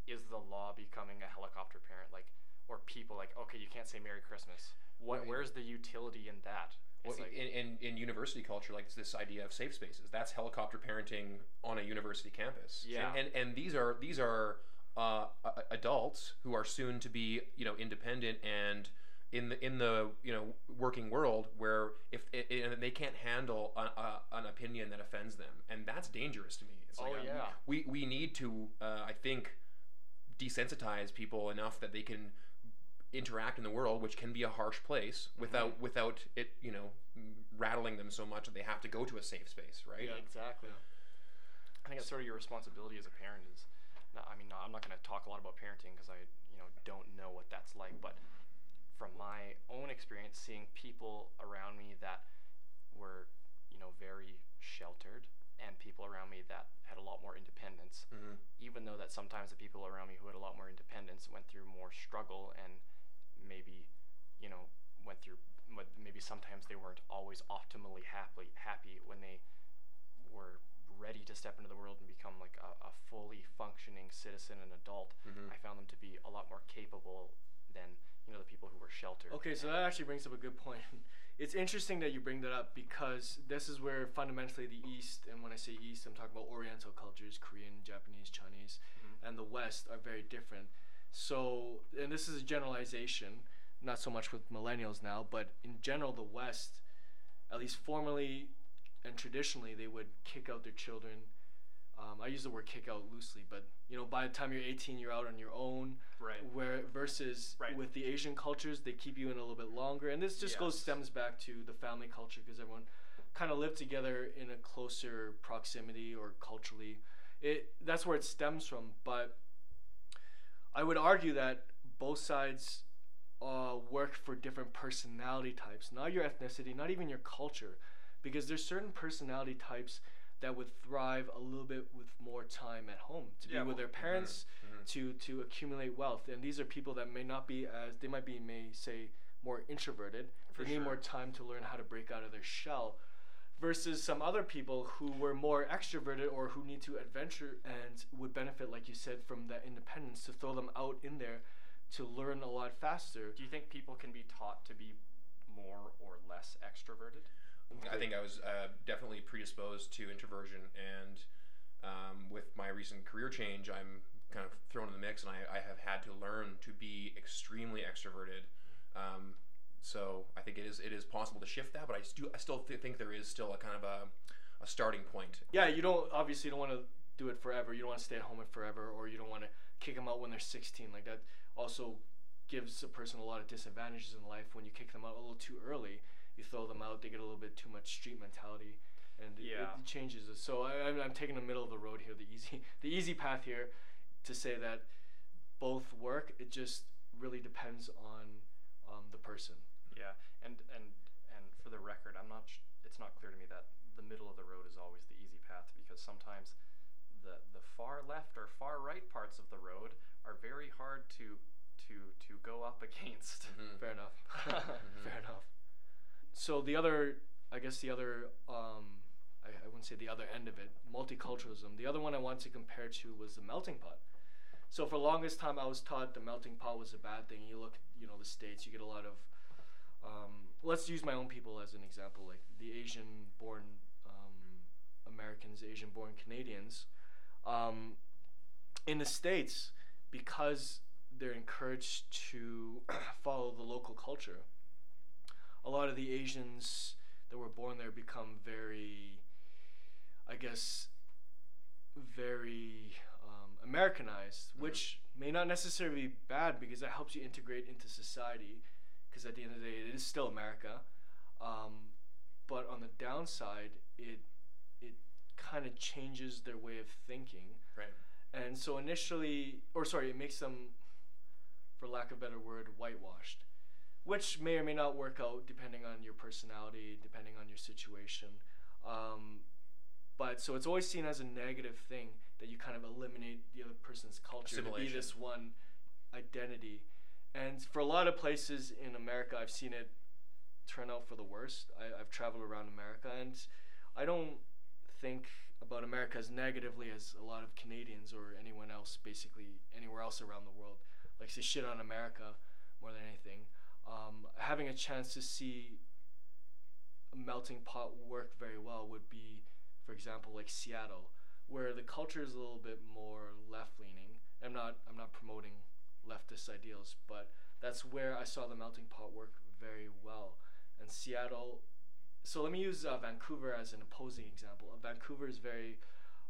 is the law becoming a helicopter parent? Like, or people like, okay, you can't say Merry Christmas. What? Right. Where's the utility in that? Well, like, in, in, in university culture, like it's this idea of safe spaces. That's helicopter parenting on a university campus. Yeah. And and these are these are uh, adults who are soon to be you know independent and in the in the you know working world where if i i- and they can't handle a, a, an opinion that offends them, and that's dangerous to me. It's like Oh, um, yeah. we we need to uh, I think desensitize people enough that they can interact in the world, which can be a harsh place, without without it, you know, rattling them so much that they have to go to a safe space, right? Yeah. Exactly. I think it's sort of your responsibility as a parent is. Not, I mean, not, I'm not going to talk a lot about parenting because I, you know, don't know what that's like. But from my own experience, seeing people around me that were, you know, very sheltered, and people around me that had a lot more independence, Mhm. even though that sometimes the people around me who had a lot more independence went through more struggle and maybe, you know, went through. but Maybe sometimes they weren't always optimally happy happy when they were ready to step into the world and become like a, a fully functioning citizen and adult. Mhm. I found them to be a lot more capable than you know the people who were sheltered. Okay, so that actually brings up a good point. It's interesting that you bring that up because this is where fundamentally the East, and when I say East, I'm talking about Oriental cultures, Korean, Japanese, Chinese, Mhm. and the West are very different. So, and this is a generalization, not so much with millennials now, but in general, the West, at least formally and traditionally, they would kick out their children. Um, I use the word kick out loosely, but you know, by the time you're 18, you're out on your own Right. where versus Right. with the Asian cultures they keep you in a little bit longer and this just goes stems back to the family culture because everyone kind of lived together in a closer proximity or culturally it that's where it stems from but I would argue that both sides uh, work for different personality types not your ethnicity not even your culture because there's certain personality types that would thrive a little bit with more time at home to Yeah, be with well- their parents mhm. to to accumulate wealth and these are people that may not be as they might be may say more introverted For they need more time to learn how to break out of their shell versus some other people who were more extroverted or who need to adventure and would benefit like you said from that independence to throw them out in there to learn a lot faster Do you think people can be taught to be more or less extroverted? I think I was uh, definitely predisposed to introversion, and um, with my recent career change, I'm kind of thrown in the mix, and I, I have had to learn to be extremely extroverted. Um, so I think it is it is possible to shift that, but I still I still th- think there is still a kind of a, a starting point. yeah you don't obviously you don't want to do it forever. You don't want to stay at home forever or you don't want to kick them out when they're 16 like that also gives a person a lot of disadvantages in life. When you kick them out a little too early you throw them out they get a little bit too much street mentality and it- Yeah. it, changes it. So I, I'm, I'm taking the middle of the road here the easy the easy path here to say that both work it just really depends on um, the person Yeah, and and and for the record, I'm not. Sh- it's not clear to me that the middle of the road is always the easy path because sometimes the the far left or far right parts of the road are very hard to to to go up against. Mhm. Fair enough. Fair enough. So the other, I guess the other, um, I, I wouldn't say the other end of it, multiculturalism. The other one I wanted to compare to was the melting pot. So for the longest time, I was taught the melting pot was a bad thing. You look, you know, the states, you get a lot of. Um, let's use my own people as an example, like the Asian-born um, Americans, Asian-born Canadians. Um, in the states, because they're encouraged to follow the local culture, a lot of the Asians that were born there become very, I guess, very um, Americanized, Mhm. which may not necessarily be bad because that helps you integrate into society. Because at the end of the day, it is still America. Um, but on the downside, it it kind of changes their way of thinking. Right. And so initially, or sorry, it makes them, for lack of a better word, whitewashed, which may or may not work out depending on your personality, depending on your situation. Um, but so it's always seen as a negative thing that you kind of eliminate the other person's culture to be this one identity. And for a lot of places in America, I've seen it turn out for the worst. I, I've traveled around America, and I don't think about America as negatively as a lot of Canadians or anyone else, basically anywhere else around the world, likes to shit on America more than anything. Um, having a chance to see a melting pot work very well would be, for example, like Seattle, where the culture is a little bit more left leaning. I'm not I'm not promoting leftist ideals, but that's where I saw the melting pot work very well. And Seattle, so let me use uh, Vancouver as an opposing example. Uh, Vancouver is very,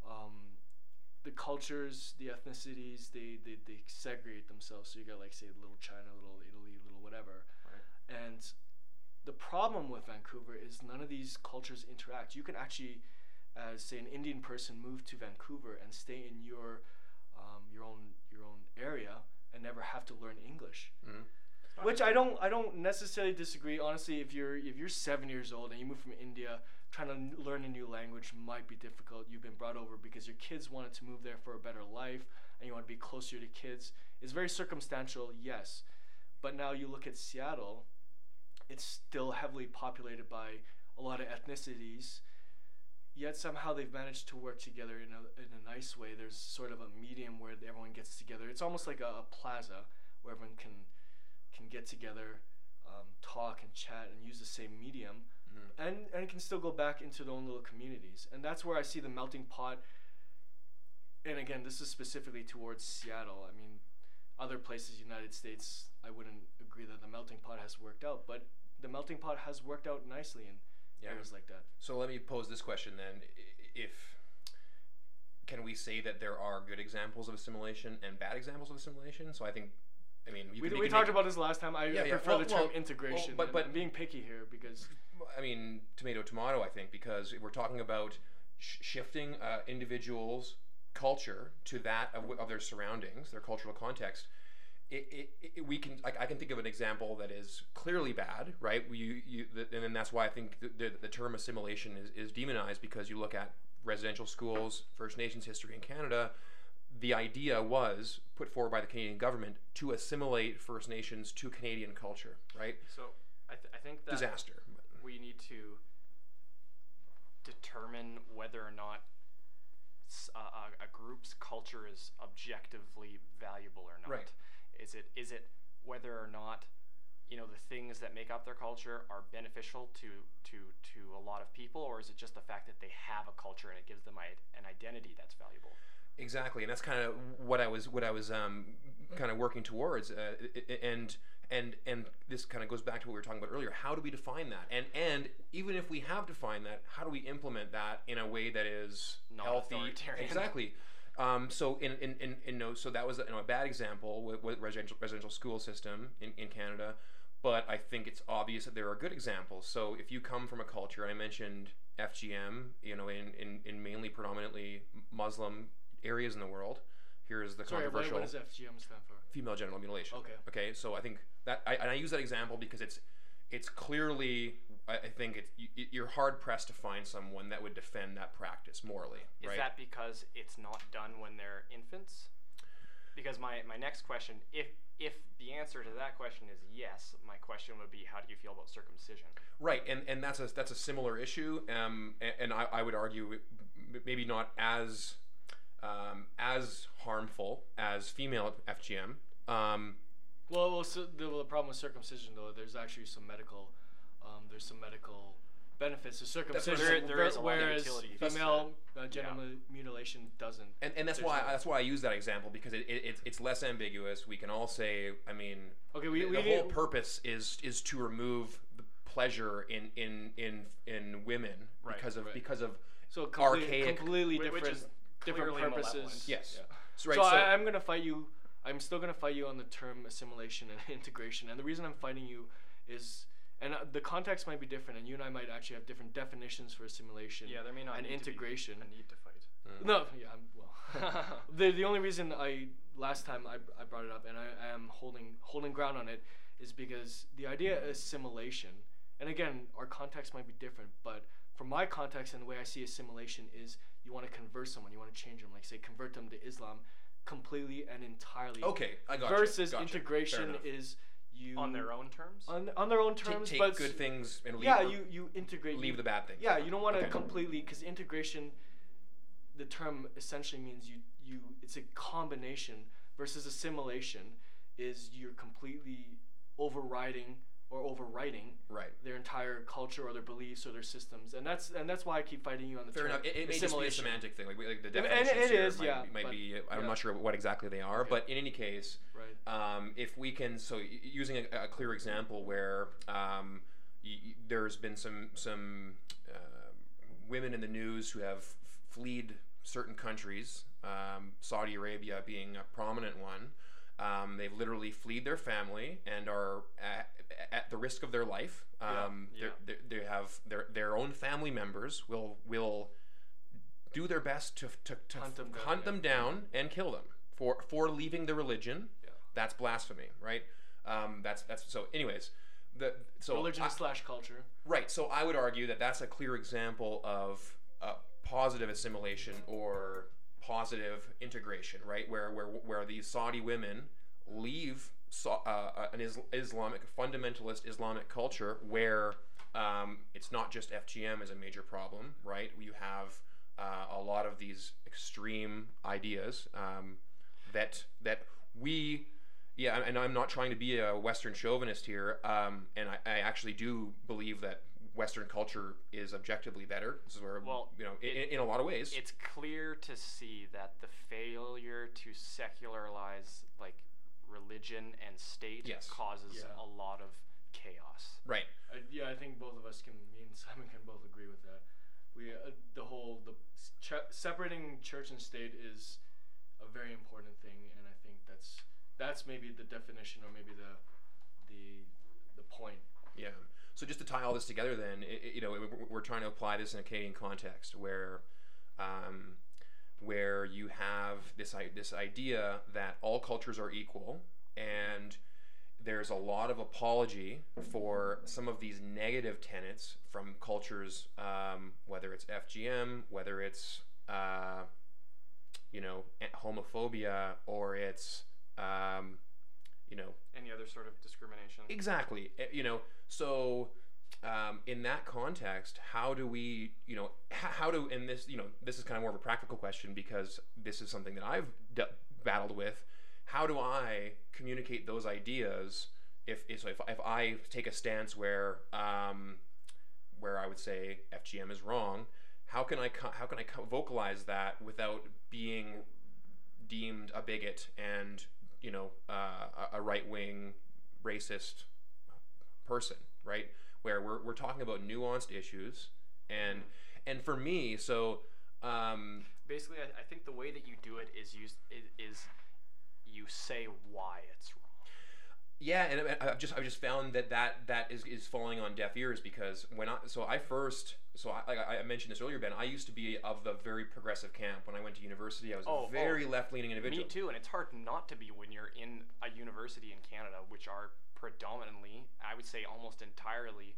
um, the cultures, the ethnicities, they, they, they segregate themselves. So you got like say little China, little Italy, little whatever. Right. And the problem with Vancouver is none of these cultures interact. You can actually, as say an Indian person, move to Vancouver and stay in your um, your own your own area and never have to learn English. Mhm. Which I don't I don't necessarily disagree. Honestly, if you're if you're seven years old and you move from India, trying to n- learn a new language might be difficult. You've been brought over because your kids wanted to move there for a better life, and you want to be closer to kids. It's very circumstantial, yes. But now you look at Seattle, it's still heavily populated by a lot of ethnicities. Yet somehow they've managed to work together in a, in a nice way. There's sort of a medium where everyone gets together. It's almost like a, a plaza where everyone can can get together, um, talk and chat and use the same medium, Mhm. and and can still go back into their own little communities. And that's where I see the melting pot. And again, this is specifically towards Seattle. I mean, other places, United States, I wouldn't agree that the melting pot has worked out, but the melting pot has worked out nicely in Yeah. areas like that. So let me pose this question then: If can we say that there are good examples of assimilation and bad examples of assimilation? So I think, I mean, we we talked about this last time. I, Yeah, I yeah. prefer Well- the term well, integration. well, but- but- I'm being picky here because I mean, tomato, tomato. I think because we're talking about sh- shifting uh, individuals' culture to that of, of their surroundings, their cultural context. It, it, it, we can like I can think of an example that is clearly bad, right? You, you, th- and then that's why I think the, the, the term assimilation is, is demonized because you look at residential schools, First Nations history in Canada. The idea was put forward by the Canadian government to assimilate First Nations to Canadian culture, right? So I, th- I think that Disaster. we need to determine whether or not uh, uh, a group's culture is objectively valuable or not. Right. Is it is it whether or not you know the things that make up their culture are beneficial to to to a lot of people, or is it just the fact that they have a culture and it gives them an identity that's valuable? Exactly, and that's kind of what I was what I was um, kind of working towards, uh, and and and this kind of goes back to what we were talking about earlier. How do we define that? And and even if we have defined that, how do we implement that in a way that is healthy? Exactly. Um, so in in, in, in no, so that was you know, a bad example with, with residential residential school system in, in Canada, but I think it's obvious that there are good examples. So if you come from a culture, I mentioned FGM, you know, in, in, in mainly predominantly Muslim areas in the world. Here is the sorry, controversial what does FGM stand for? female genital mutilation. Okay. Okay. So I think that I, and I use that example because it's it's clearly I, I think it's you, you're hard pressed to find someone that would defend that practice morally. Is right. that because it's not done when they're infants? Because my, my next question, if if the answer to that question is yes, my question would be how do you feel about circumcision? Right, and, and that's a that's a similar issue, um, and, and I, I would argue maybe not as um, as harmful as female FGM. Um, Well, well so the, well, the problem with circumcision though, there's actually some medical, um, there's some medical benefits to circumcision, There- there ver- is lot of whereas female uh, genital mutilation doesn't. and, and that's why no- that's why I use that example because it, it, it's it's less ambiguous. We can all say, I mean, Okay, we, the, we the need- whole purpose is is to remove the pleasure in in in in women Right, because of right. because of so complete, archaic- completely different, different purposes. malevolent. yes, Yeah. so, right. so, so I, I'm gonna fight you. I'm still gonna fight you on the term assimilation and integration. And the reason I'm fighting you is, and uh, the context might be different, and you and I might actually have different definitions for assimilation. Yeah, there may not and need to be integration. a need to fight. Mm. No, yeah, I'm, well, the the only reason I last time I, I brought it up and I, I am holding holding ground on it is because the idea of assimilation, and again, our context might be different, but from my context and the way I see assimilation is you want to convert someone, you want to change them, like say convert them to Islam, completely and entirely. okay, I got Versus Fair integration enough. is you On their own terms. on, on their own Ta- terms, take but good things and leave yeah, you you integrate. leave you- the bad things. yeah, you don't want to Okay. completely because integration, the term essentially means you you it's a combination versus assimilation is you're completely overriding or overwriting right. their entire culture or their beliefs or their systems, and that's and that's why I keep fighting you on the Fair term enough. It, it may just be a semantic thing. Like, we- like the And- and definitions it here is, might, yeah, be, might but- be. I'm yeah. not sure what exactly they are, Okay. but in any case, Right. um, if we can, so using a, a clear example where um, y- y- there's been some some uh, women in the news who have fled certain countries, um, Saudi Arabia being a prominent one. Um, they've literally fled their family and are at, at the risk of their life. Um, yeah. they're- They, they have their their own family members will will do their best to to, to Hunt them down, hunt yeah. down and kill them for for leaving the religion. Yeah. That's blasphemy, right? Um, that's that's so. Anyways, the so Religion I- slash culture. Right. So I would argue that that's a clear example of uh, positive assimilation or positive integration, right? Where where where these Saudi women leave Sa- uh, an Is- Islamic fundamentalist Islamic culture where um, it's not just FGM is a major problem, right? You have uh, a lot of these extreme ideas um, that that we yeah, and I'm not trying to be a Western chauvinist here, um, and I, I actually do believe that Western culture is objectively better. This is where, Well, you know, in, it- in a lot of ways. It's clear to see that the failure to secularize like religion and state Yes. causes Yeah. a lot of chaos. right. I, yeah, I think both of us can. Me and Simon can both agree with that. We uh, the whole the ch- separating church and state is a very important thing, and I think that's that's maybe the definition or maybe the the the point. Yeah. So just to tie all this together, then, i i- you know, we- we're trying to apply this in a Canadian context where, um, where you have this this idea that all cultures are equal, and there's a lot of apology for some of these negative tenets from cultures, um, whether it's FGM, whether it's uh, you know homophobia, or it's um, you know Any other sort of discrimination? Exactly. Eh, You know, so um, in that context, how do we, you know, how, do, and this, you know, this is kind of more of a practical question because this is something that I've de- battled with. How do I communicate those ideas if, if, so if, if I take a stance where, um, where I would say FGM is wrong, how can I, how can I vocalize that without being deemed a bigot and you know uh, a- right wing racist person, right? Where we're, we're talking about nuanced issues and and for me, so um, Basically, I, I think the way that you do it is you is, is you say why it's. Yeah, and I- I've just I just found that that that is, is falling on deaf ears because when I so I first so I, like I mentioned this earlier, Ben. I used to be of the very progressive camp when I went to university. I was Oh, a very oh. left leaning individual. Me too, and it's hard not to be when you're in a university in Canada, which are predominantly, I would say, almost entirely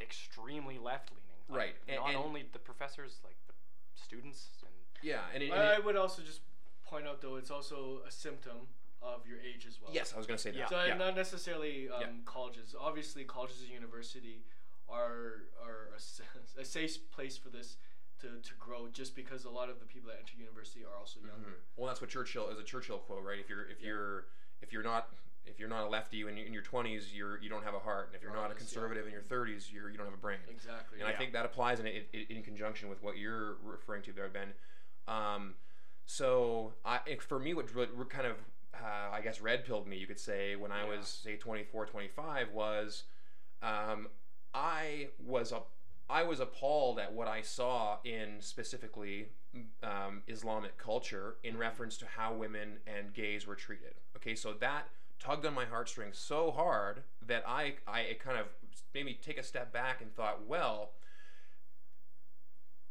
extremely left leaning. Right, and- not and- only the professors, like the students, and Yeah, and, it, and I, it- I would also just point out though it's also a symptom of your age as well. yes, I was going to say that. Yeah. So yeah. not necessarily um, Yeah. colleges. Obviously, colleges and university are are a, s- a safe place for this to, to grow. Just because a lot of the people that enter university are also younger. Mhm. Well, that's what Churchill is a Churchill quote, right? If you're if Yeah. you're if you're not if you're not a lefty in, in your 20s, you're you don't have a heart, and if you're not a Honest, yeah. conservative in your 30s, you're you don't have a brain. Exactly. And I think that applies in, in, in conjunction with what you're referring to there, Ben. Um, so I, for me, what dr- what kind of, uh, I guess, red pilled me, you could say, when I Yeah. was, say, 24, 25, was um, I was a, I was appalled at what I saw in specifically um, Islamic culture in reference to how women and gays were treated. Okay, so that tugged on my heartstrings so hard that I, I it kind of made me take a step back and thought, well,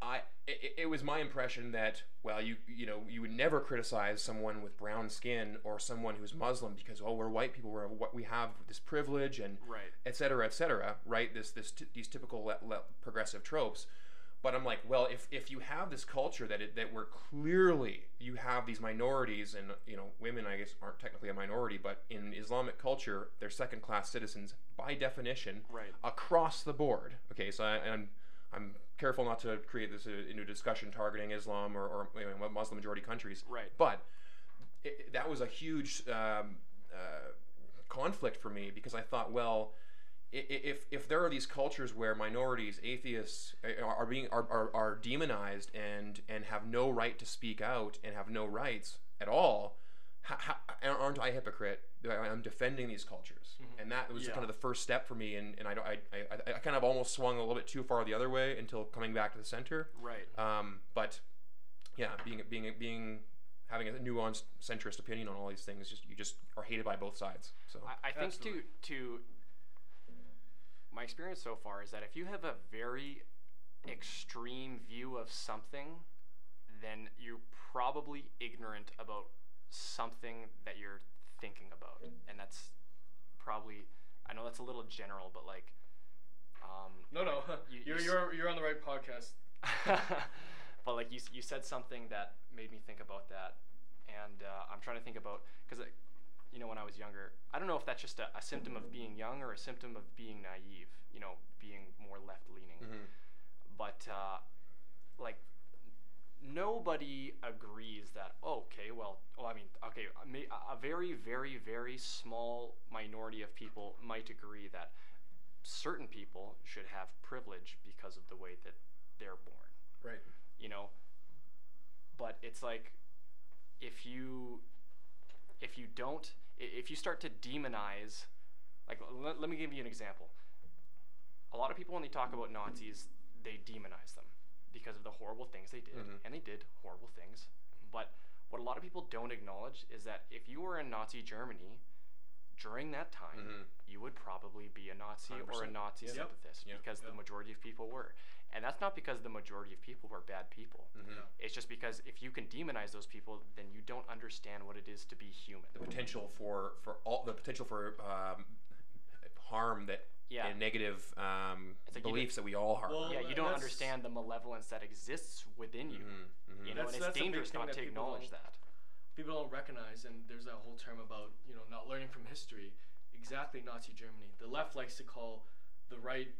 I it, it was my impression that well you you know you would never criticize someone with brown skin or someone who's Muslim because oh we're white people we're what we have this privilege and Right. et cetera et cetera right this this t- these typical le- le- progressive tropes but I'm like well if, if you have this culture that it, that where clearly you have these minorities and you know women I guess aren't technically a minority but in Islamic culture they're second class citizens by definition Right. across the board. Okay, so I, I'm I'm careful not to create this uh, into a discussion targeting Islam or, or you know, Muslim majority countries. Right. But it, that was a huge um, uh, conflict for me because I thought, well, if if there are these cultures where minorities, atheists, are are being are, are, are demonized and and have no right to speak out and have no rights at all, how, how, aren't I a hypocrite? I'm defending these cultures, and that was Yeah. kind of the first step for me. And, and I, don't- I, I, I kind of almost swung a little bit too far the other way until coming back to the center. Right. Um, but yeah, being being being having a nuanced centrist opinion on all these things, just you just are hated by both sides. So I, I think to to my experience so far is that if you have a very extreme view of something, then you're probably ignorant about something that you're thinking about, and that's probably I know that's a little general, but like. Um, No, no, You- you're you're you're on the right podcast. but like you, you said something that made me think about that, and uh, I'm trying to think about because you know when I was younger, I don't know if that's just a, a symptom of being young or a symptom of being naive. You know, being more left leaning. Mhm. But uh, like nobody agrees that okay well oh I mean okay uh, a very very very small minority of people might agree that certain people should have privilege because of the way that they're born. Right. you know? But it's like if you if you don't if you start to demonize like let, let me give you an example. A lot of people when they talk about nazis they demonize them because of the horrible things they did Mhm. and they did horrible things but what a lot of people don't acknowledge is that if you were in nazi germany during that time Mhm. you would probably be a nazi or a nazi Yep. sympathist Yep. because the majority of people were and that's not because the majority of people were bad people Mhm. it's just because if you can demonize those people, then you don't understand what it is to be human. The potential for for all the potential for um, harm that Yeah. and negative um, like beliefs that we all harbor. Well, yeah, you don't understand the malevolence that exists within you. Mhm, mhm. You know, That's- and it's dangerous not to acknowledge that. people don't recognize, and there's that whole term about you know not learning from history. Exactly, Nazi Germany. The left likes to call the right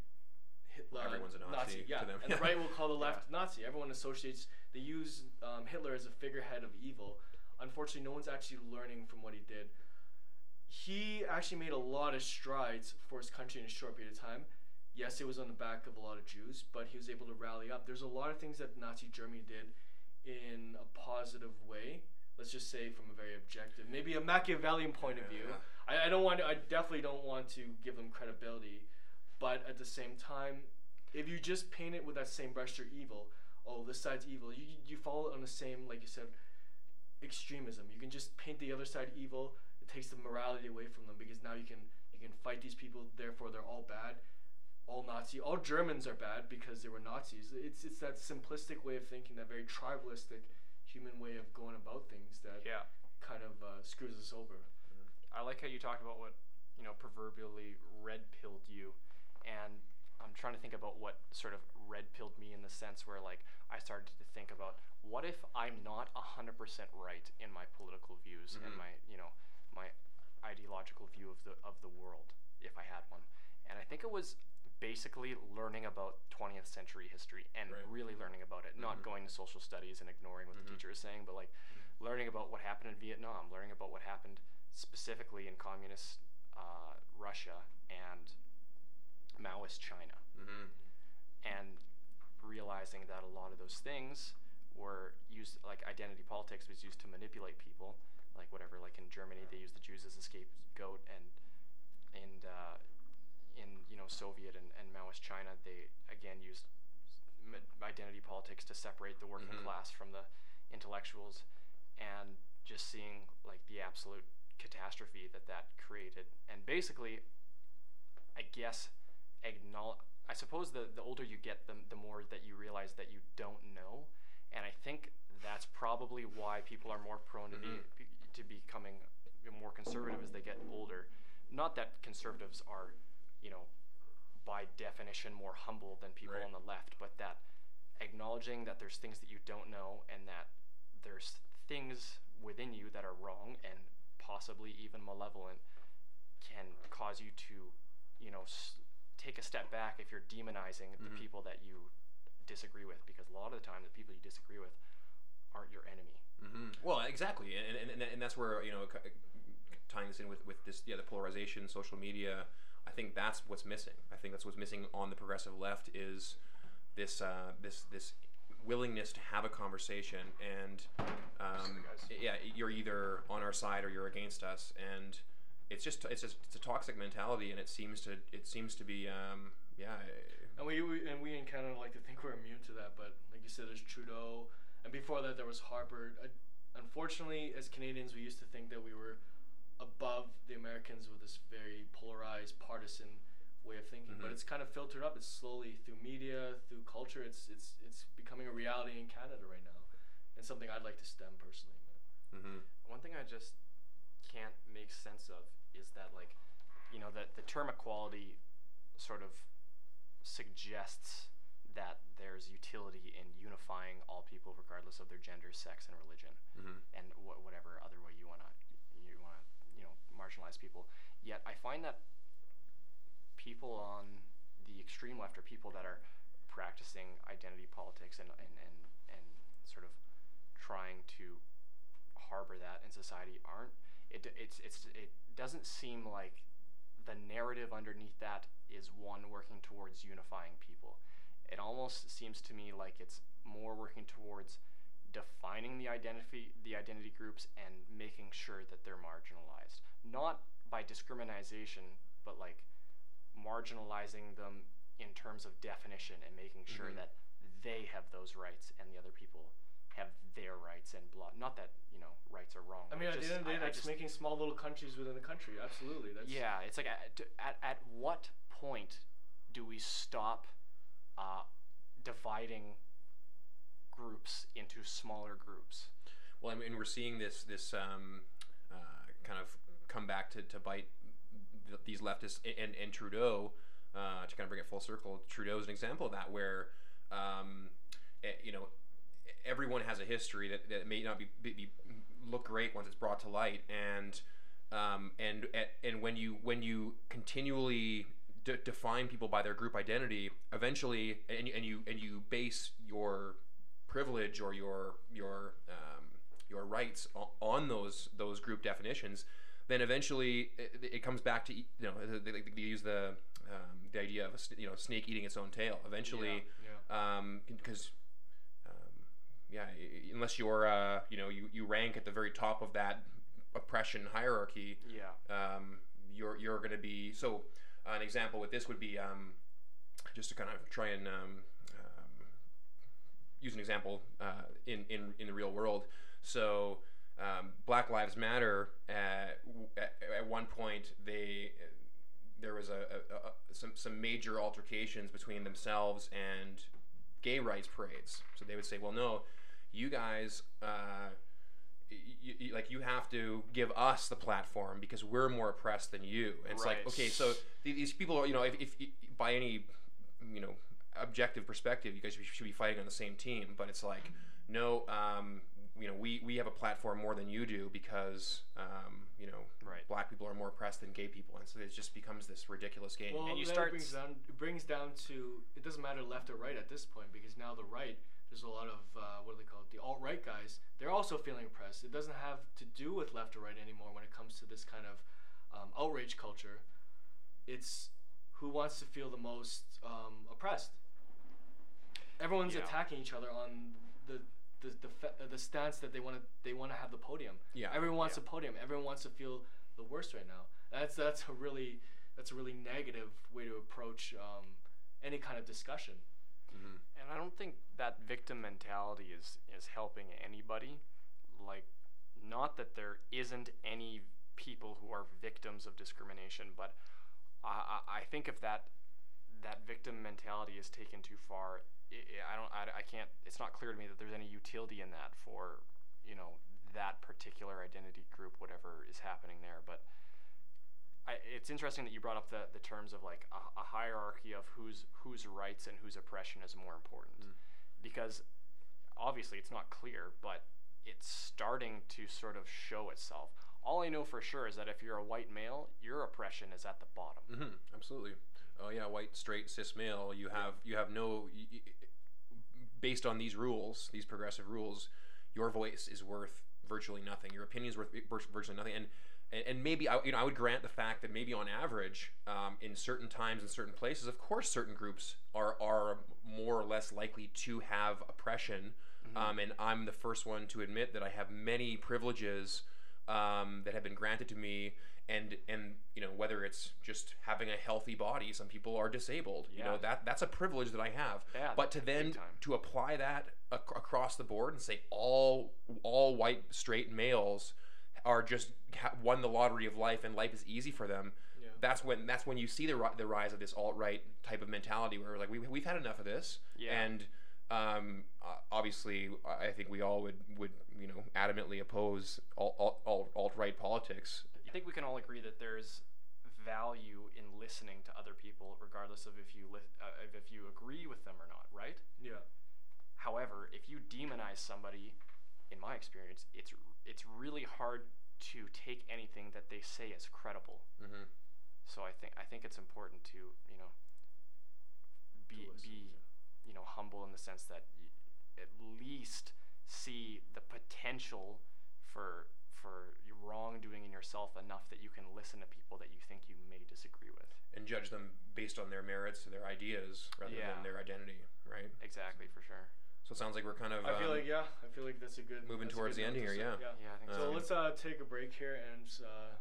Hitler. Everyone's a Nazi yeah, to them, and the right will call the left Nazi. Everyone associates. They use um, Hitler as a figurehead of evil. Unfortunately, no one's actually learning from what he did. He actually made a lot of strides for his country in a short period of time. Yes, it was on the back of a lot of Jews, but he was able to rally up. There's a lot of things that Nazi Germany did in a positive way. Let's just say from a very objective, maybe a Machiavellian point of view. I, I don't want to, I definitely don't want to give them credibility, but at the same time, if you just paint it with that same brush, you're evil. Oh, this side's evil. You you- you fall on the same, like you said, extremism. You can just paint the other side evil. It takes the morality away from them because now you can you can fight these people. Therefore, they're all bad. All Nazi, all Germans are bad because they were Nazis. It's it's that simplistic way of thinking, that very tribalistic human way of going about things that Yeah. kind of uh, screws us over. I like how you talked about what, you know, proverbially red pilled you. And I'm trying to think about what sort of red pilled me in the sense where, like, I started to think about what if I'm not 100% right in my political views and Mhm. my, you know, my ideological view of the, of the world, if I had one. And I think it was basically learning about 20th century history and Right. really learning about it, not Mhm. going to social studies and ignoring what Mhm. the teacher is saying, but like learning about what happened in Vietnam, learning about what happened specifically in communist uh, Russia and Maoist China, Mm-hmm. and realizing that a lot of those things were used, like identity politics was used to manipulate people, like whatever, like in Germany they used the Jews as a scapegoat, and and uh, in you know Soviet and, and Maoist China they again used identity politics to separate the working Mhm. class from the intellectuals, and just seeing like the absolute catastrophe that that created, and basically, I guess, acknowledge. I suppose the the older you get, the the more that you realize that you don't know, and I think that's probably why people are more prone to Mhm. be to becoming more conservative as they get older. Not that conservatives are, you know, by definition more humble than people Right. on the left, but that acknowledging that there's things that you don't know and that there's things within you that are wrong and possibly even malevolent can cause you to, you know, s- take a step back if you're demonizing the Mhm. people that you disagree with, because a lot of the time the people you disagree with aren't your enemy. Hmm Well, exactly, and, and, and, and that's where you know tying this in with, with this yeah the polarization, social media. I think that's what's missing. I think that's what's missing on the progressive left is this uh, this this willingness to have a conversation and um, yeah you're either on our side or you're against us and it's just it's just it's a toxic mentality and it seems to it seems to be um, yeah And we, we and we in Canada like to think we're immune to that, but like you said, there's Trudeau, and before that there was Harper. I, unfortunately, as Canadians, we used to think that we were above the Americans with this very polarized, partisan way of thinking. But Mhm. it's kind of filtered up. It's slowly through media, through culture. It's it's it's becoming a reality in Canada right now, and something I'd like to stem personally. But hmm One thing I just can't make sense of is that like, you know, that the term equality sort of suggests that there's utility in unifying all people regardless of their gender, sex, and religion, hmm and wh- whatever other way you wanna you wanna you know marginalize people. Yet I find that people on the extreme left are people that are practicing identity politics and and, and, and sort of trying to harbor that in society aren't it it's it's it doesn't seem like the narrative underneath that is one working towards unifying people it almost seems to me like it's more working towards defining the identity the identity groups and making sure that they're marginalized not by discrimination but like marginalizing them in terms of definition and making sure Mhm. that they have those rights and the other people have their rights and blah not that you know rights are wrong I mean, at just- the end of the day, that's making small little countries within the country. Absolutely, that's yeah, it's like at, at, at what point do we stop uh, dividing groups into smaller groups? Well, I mean, we're seeing this this um, uh, kind of come back to, to bite th- these leftists and, and Trudeau uh, to kind of bring it full circle. Trudeau is an example of that, where um, eh, you know everyone has a history that, that may not be, be, be look great once it's brought to light, and um, and and when you when you continually de- define people by their group identity, eventually, and, you- and you and you base your privilege or your your um, your rights on those those group definitions, then eventually it, it comes back to you know they, they, they use the um, the idea of a you know snake eating its own tail. Eventually, yeah. because um, yeah, unless you're uh, you know you, you rank at the very top of that oppression hierarchy, Yeah. um, you're you're going to be so. An example with this would be um, just to kind of try and um, um, use an example uh, in, in in the real world. So um, Black Lives Matter. At, at, at one point, they there was a, a, a some some major altercations between themselves and gay rights parades. So they would say, "Well, no, you guys." Uh, you, you, like you have to give us the platform because we're more oppressed than you. And it's like okay, so th- these people are you know if, if by any you know objective perspective, you guys should be fighting on the same team. But it's like no, um, you know we we have a platform more than you do because um, you know Right. black people are more oppressed than gay people, and so it just becomes this ridiculous game. Well, And you start it brings down it brings down to it doesn't matter left or right at this point because now the right there's a lot of uh, what do they call it? The alt right guys. They're also feeling oppressed. It doesn't have to do with left or right anymore when it comes to this kind of um, outrage culture. It's who wants to feel the most um, oppressed. Everyone's Yeah. attacking each other on the the the, fe- uh, the stance that they want to they want to have the podium. Yeah. Everyone wants Yeah. a podium. Everyone wants to feel the worst right now. That's that's a really that's a really negative way to approach um, any kind of discussion. And I don't think that victim mentality is is helping anybody. Like, not that there isn't any people who are victims of discrimination, but I, I, think if that that victim mentality is taken too far, I I don't I, I can't. It's not clear to me that there's any utility in that for you know that particular identity group, whatever is happening there. But I, it's interesting that you brought up the, the terms of like a, a hierarchy of whose whose rights and whose oppression is more important, Mm. because obviously it's not clear, but it's starting to sort of show itself. All I know for sure is that if you're a white male, your oppression is at the bottom. hmm Absolutely. Oh yeah, white, straight, cis male. You have you have no. y- y- based on these rules, these progressive rules, your voice is worth virtually nothing. Your opinion is worth virtually nothing. And and, and maybe I, you know I would grant the fact that maybe on average, um, in certain times and certain places, of course, certain groups are are more or less likely to have oppression. Um, and I'm the first one to admit that I have many privileges um, that have been granted to me, and and you know whether it's just having a healthy body. Some people are disabled. You know that that's a privilege that I have. Yeah, but to then to apply that ac- across the board and say all all white straight males are just ha- won the lottery of life and life is easy for them. Yeah. That's when that's when you see the ri- the rise of this alt right type of mentality where like we we've had enough of this. Yeah. And um, obviously, I I think we all would would you know adamantly oppose alt alt, alt, alt right politics. I think we can all agree that there's value in listening to other people, regardless of if you li- uh, if- if you agree with them or not, right? Yeah. However, if you demonize somebody, in my experience, it's it's really hard to take anything that they say as credible. Mm-hmm. So I think I think it's important to you know be listen, be you know humble in the sense that y- at least see the potential for for wrongdoing in yourself enough that you can listen to people that you think you may disagree with. And judge them based on their merits, their ideas, rather Yeah. than their identity, right? Exactly, for sure. So it sounds like we're kind of. I feel um, like yeah, I feel like that's a good moving that's towards good the end note to here, say, yeah. Yeah, I think So so. Um, let's uh, take a break here, and uh,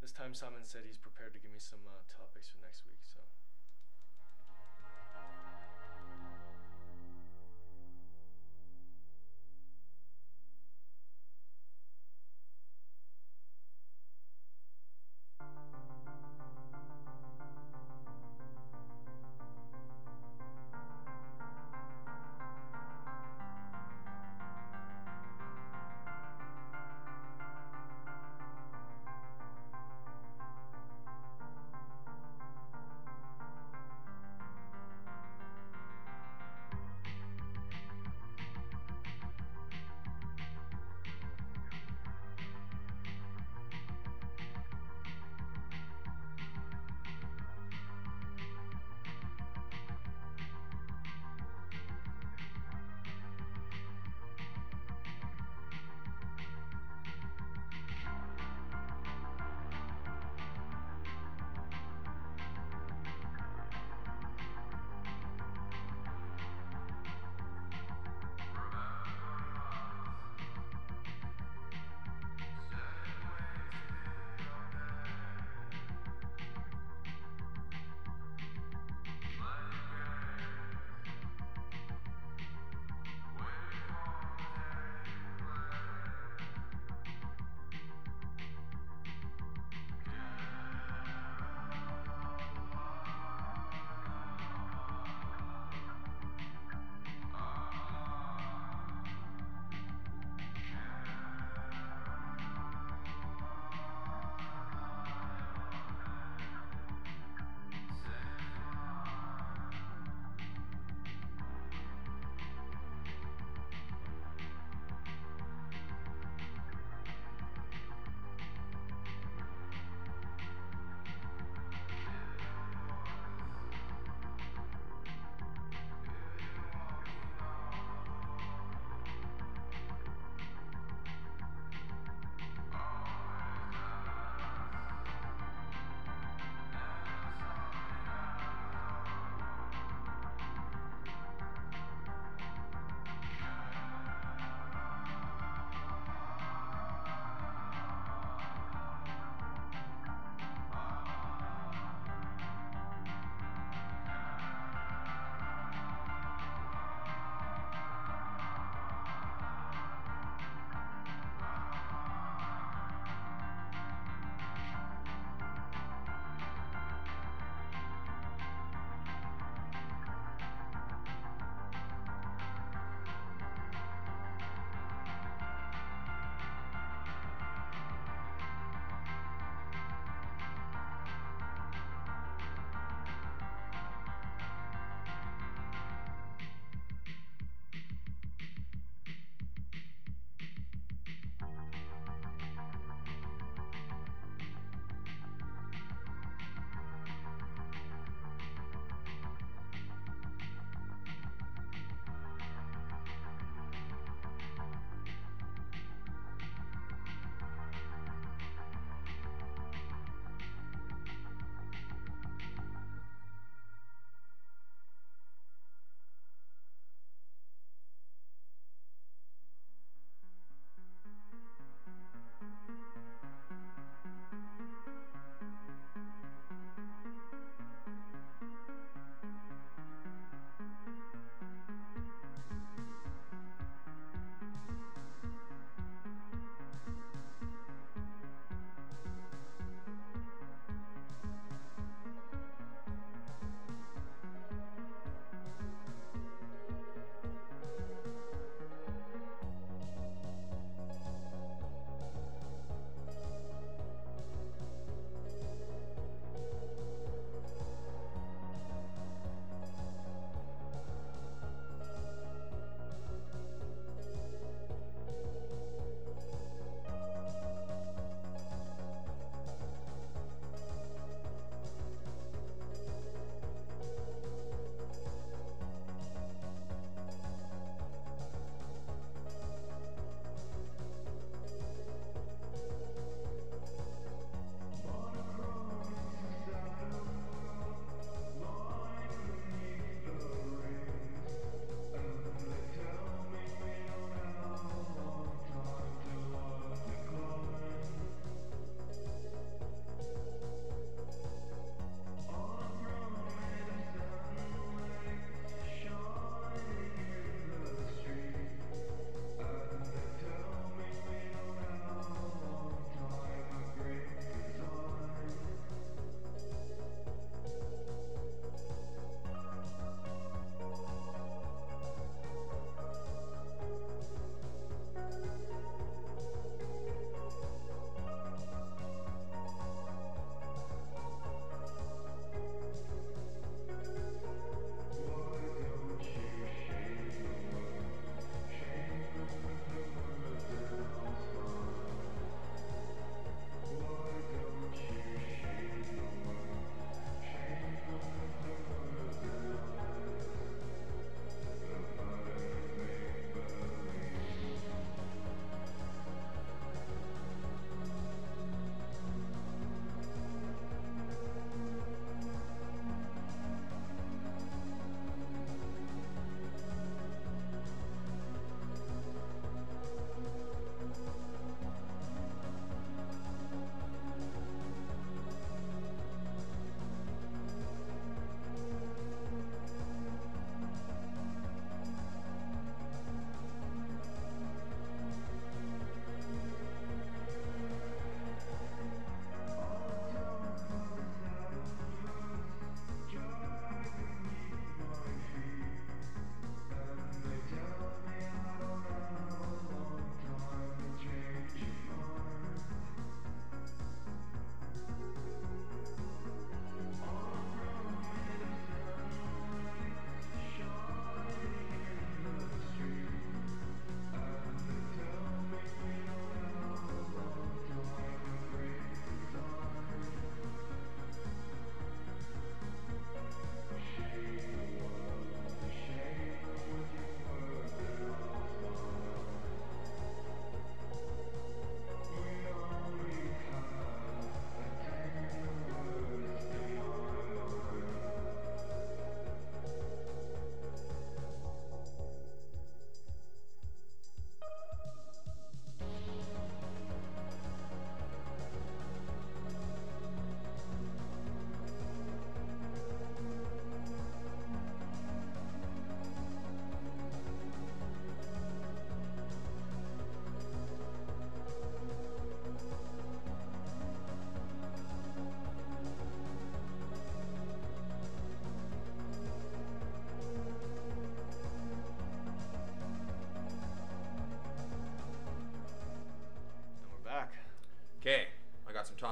this time Simon said he's prepared to give me some uh, topics for next week. So.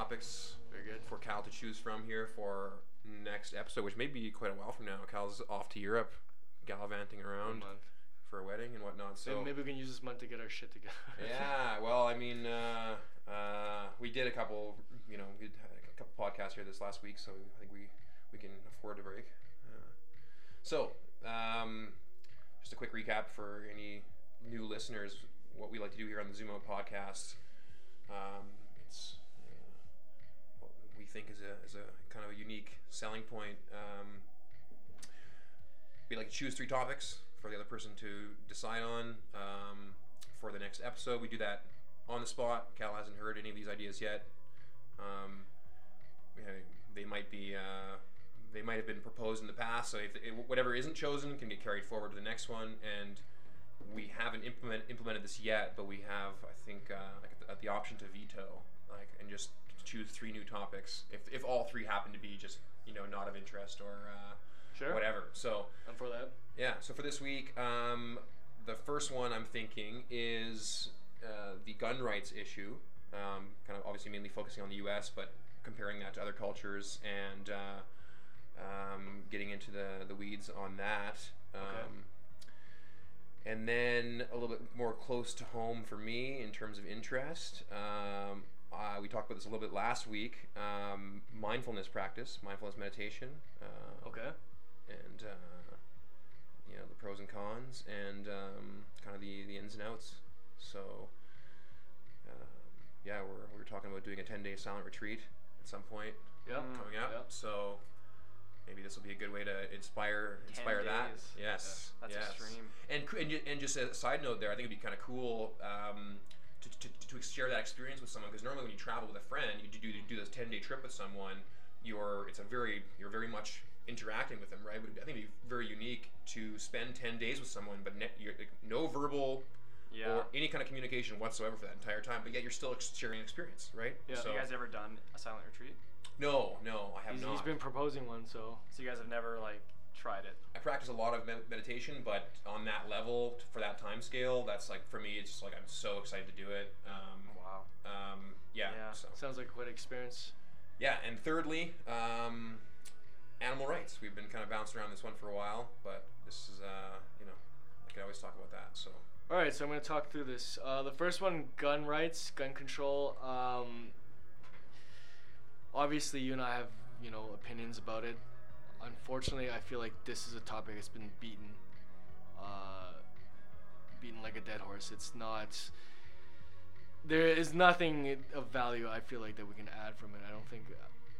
Topics Very good. for Cal to choose from here for next episode, which may be quite a while from now. Cal's off to Europe, gallivanting around month. for a wedding and whatnot. So Maybe, maybe we can use this month to get our shit together. yeah, well, I mean, uh, uh, we did a couple, you know, we had a couple podcasts here this last week, so I think we we can afford a break. Uh, so, um, just a quick recap for any new listeners, what we like to do here on the Zoom Out podcast. Um, it's think is a is a kind of a unique selling point. Um, we like to choose three topics for the other person to decide on um, for the next episode. We do that on the spot. Cal hasn't heard any of these ideas yet. Um, they might be uh, they might have been proposed in the past. So if it, whatever isn't chosen can get carried forward to the next one. And we haven't implement, implemented this yet, but we have I think uh, like at the option to veto like and just choose three new topics if if all three happen to be just you know not of interest or uh, Sure. whatever. So. And for that, Yeah. So for this week, um, the first one I'm thinking is uh, the gun rights issue. Um, kind of obviously mainly focusing on the U.S., but comparing that to other cultures and uh, um, getting into the the weeds on that. Um, Okay. And then a little bit more close to home for me in terms of interest. Uh, we talked about this a little bit last week. Um, mindfulness practice, mindfulness meditation. Uh, okay. and uh, you know the pros and cons and um, kind of the, the ins and outs. So um, yeah, we're, we're talking about doing a 10 day silent retreat at some point Yeah. Mm. coming up. Yeah. So maybe this will be a good way to inspire 10 inspire that. days. Yes, That's yes. extreme. And and, and just a side note there, I think it'd be kind of cool um, to, to, to share that experience with someone because normally when you travel with a friend, you do you do this ten day trip with someone. You're it's a very you're very much interacting with them, right? But I think it'd be very unique to spend ten days with someone, but ne- you're, like, no verbal Yeah. or any kind of communication whatsoever for that entire time. But yet you're still ex- sharing experience, right? Yeah. So, you guys ever done a silent retreat? no, no, I have He's, not. he's been proposing one, so So you guys have never like tried it? I practice a lot of med- meditation, but on that level, for that time scale, that's like for me, it's just like I'm so excited to do it. Um, Wow. um, yeah. Yeah. So sounds like quite an experience. yeah, and thirdly, um, animal rights. We've been kind of bouncing around this one for a while, but this is uh, you know, I can always talk about that. So All right, so I'm going to talk through this. Uh, the first one, gun rights, gun control. Um, obviously, you and I have you know opinions about it. Unfortunately, I feel like this is a topic that's been beaten, uh, beaten like a dead horse. It's not. There is nothing of value. I feel like that we can add from it. I don't think.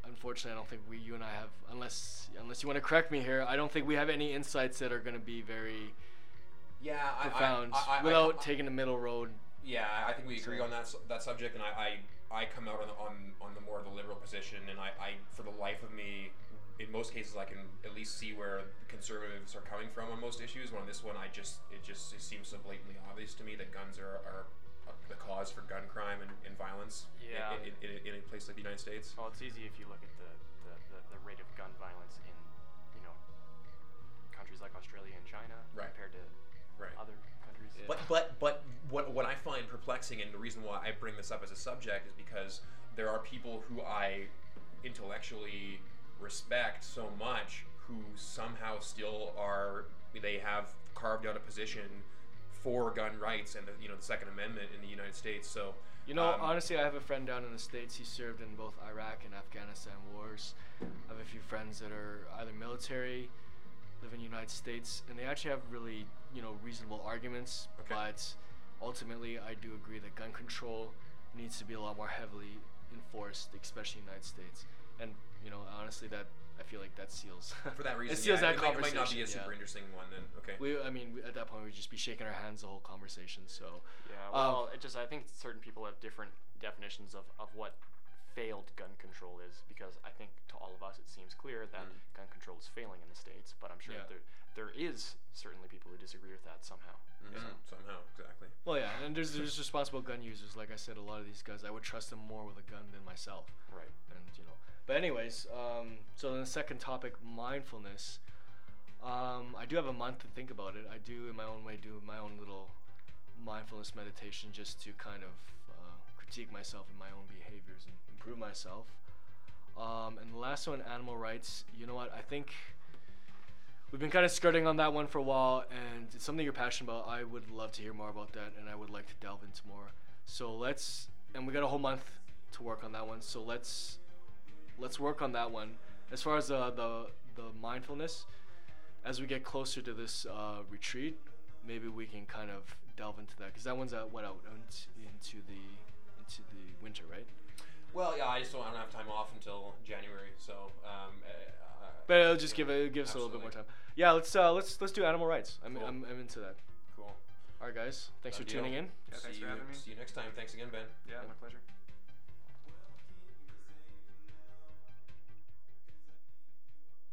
Unfortunately, I don't think we, you and I have, unless unless you want to correct me here. I don't think we have any insights that are going to be very yeah, profound I, I, I, without taking the middle road. Yeah, I think we agree So- on that s- that subject, and I, I, I come out on, the, on on the more of the liberal position, and I, I for the life of me, in most cases, I can at least see where the conservatives are coming from on most issues. But on this one, I just it just it seems so blatantly obvious to me that guns are, are the cause for gun crime and, and violence in- Yeah. in, in, in, a place like the United States. Well, it's easy if you look at the, the, the, the rate of gun violence in, you know, countries like Australia and China Right. compared to Right. other countries. Yeah. But but but what what I find perplexing and the reason why I bring this up as a subject is because there are people who I intellectually respect so much who somehow still are they have carved out a position for gun rights and the you know the Second Amendment in the United States. So You know, um, honestly, I have a friend down in the States. He served in both Iraq and Afghanistan wars. I have a few friends that are either military, live in the United States, and they actually have really, you know, reasonable arguments. Okay. But ultimately, I do agree that gun control needs to be a lot more heavily enforced, especially in the United States. And, you know, honestly, that I feel like that seals. for that reason, it seals yeah, that it, might, it might not be a super yeah. interesting one then. Okay. We, I mean, we- at that point, we'd just be shaking our hands the whole conversation. So, Yeah, Um, well, it just I think certain people have different definitions of, of what failed gun control is because I think to all of us it seems clear that Mm. gun control is failing in the states, but I'm sure Yeah. there there is certainly people who disagree with that somehow. Mhm, So, Somehow, exactly. Well, yeah, and there's there's responsible gun users. Like I said, a lot of these guys, I would trust them more with a gun than myself. right. And you know, but anyways, um, so then the second topic, mindfulness. Um, I do have a month to think about it. I do, in my own way, do my own little mindfulness meditation just to kind of uh, critique myself and my own behaviors and improve myself. Um, and the last one, animal rights. You know what? I think we've been kind of skirting on that one for a while, and it's something you're passionate about. I would love to hear more about that, and I would like to delve into more. So let's, and we got a whole month to work on that one. So let's let's work on that one. As far as the the, the mindfulness, as we get closer to this uh, retreat, maybe we can kind of delve into that because that one's out what out into, into the into the winter, right? Well, yeah, I just don't, I don't have time off until January, so. Um, uh, But it'll just give it give us a little bit more time. Yeah, let's uh, let's let's do animal rights. I'm, Cool. I'm, I'm into that. Cool. All right, guys. Thanks Done for deal. tuning in. Yeah, thanks see for you, having me. See you next time. Thanks again, Ben. Yeah, my pleasure.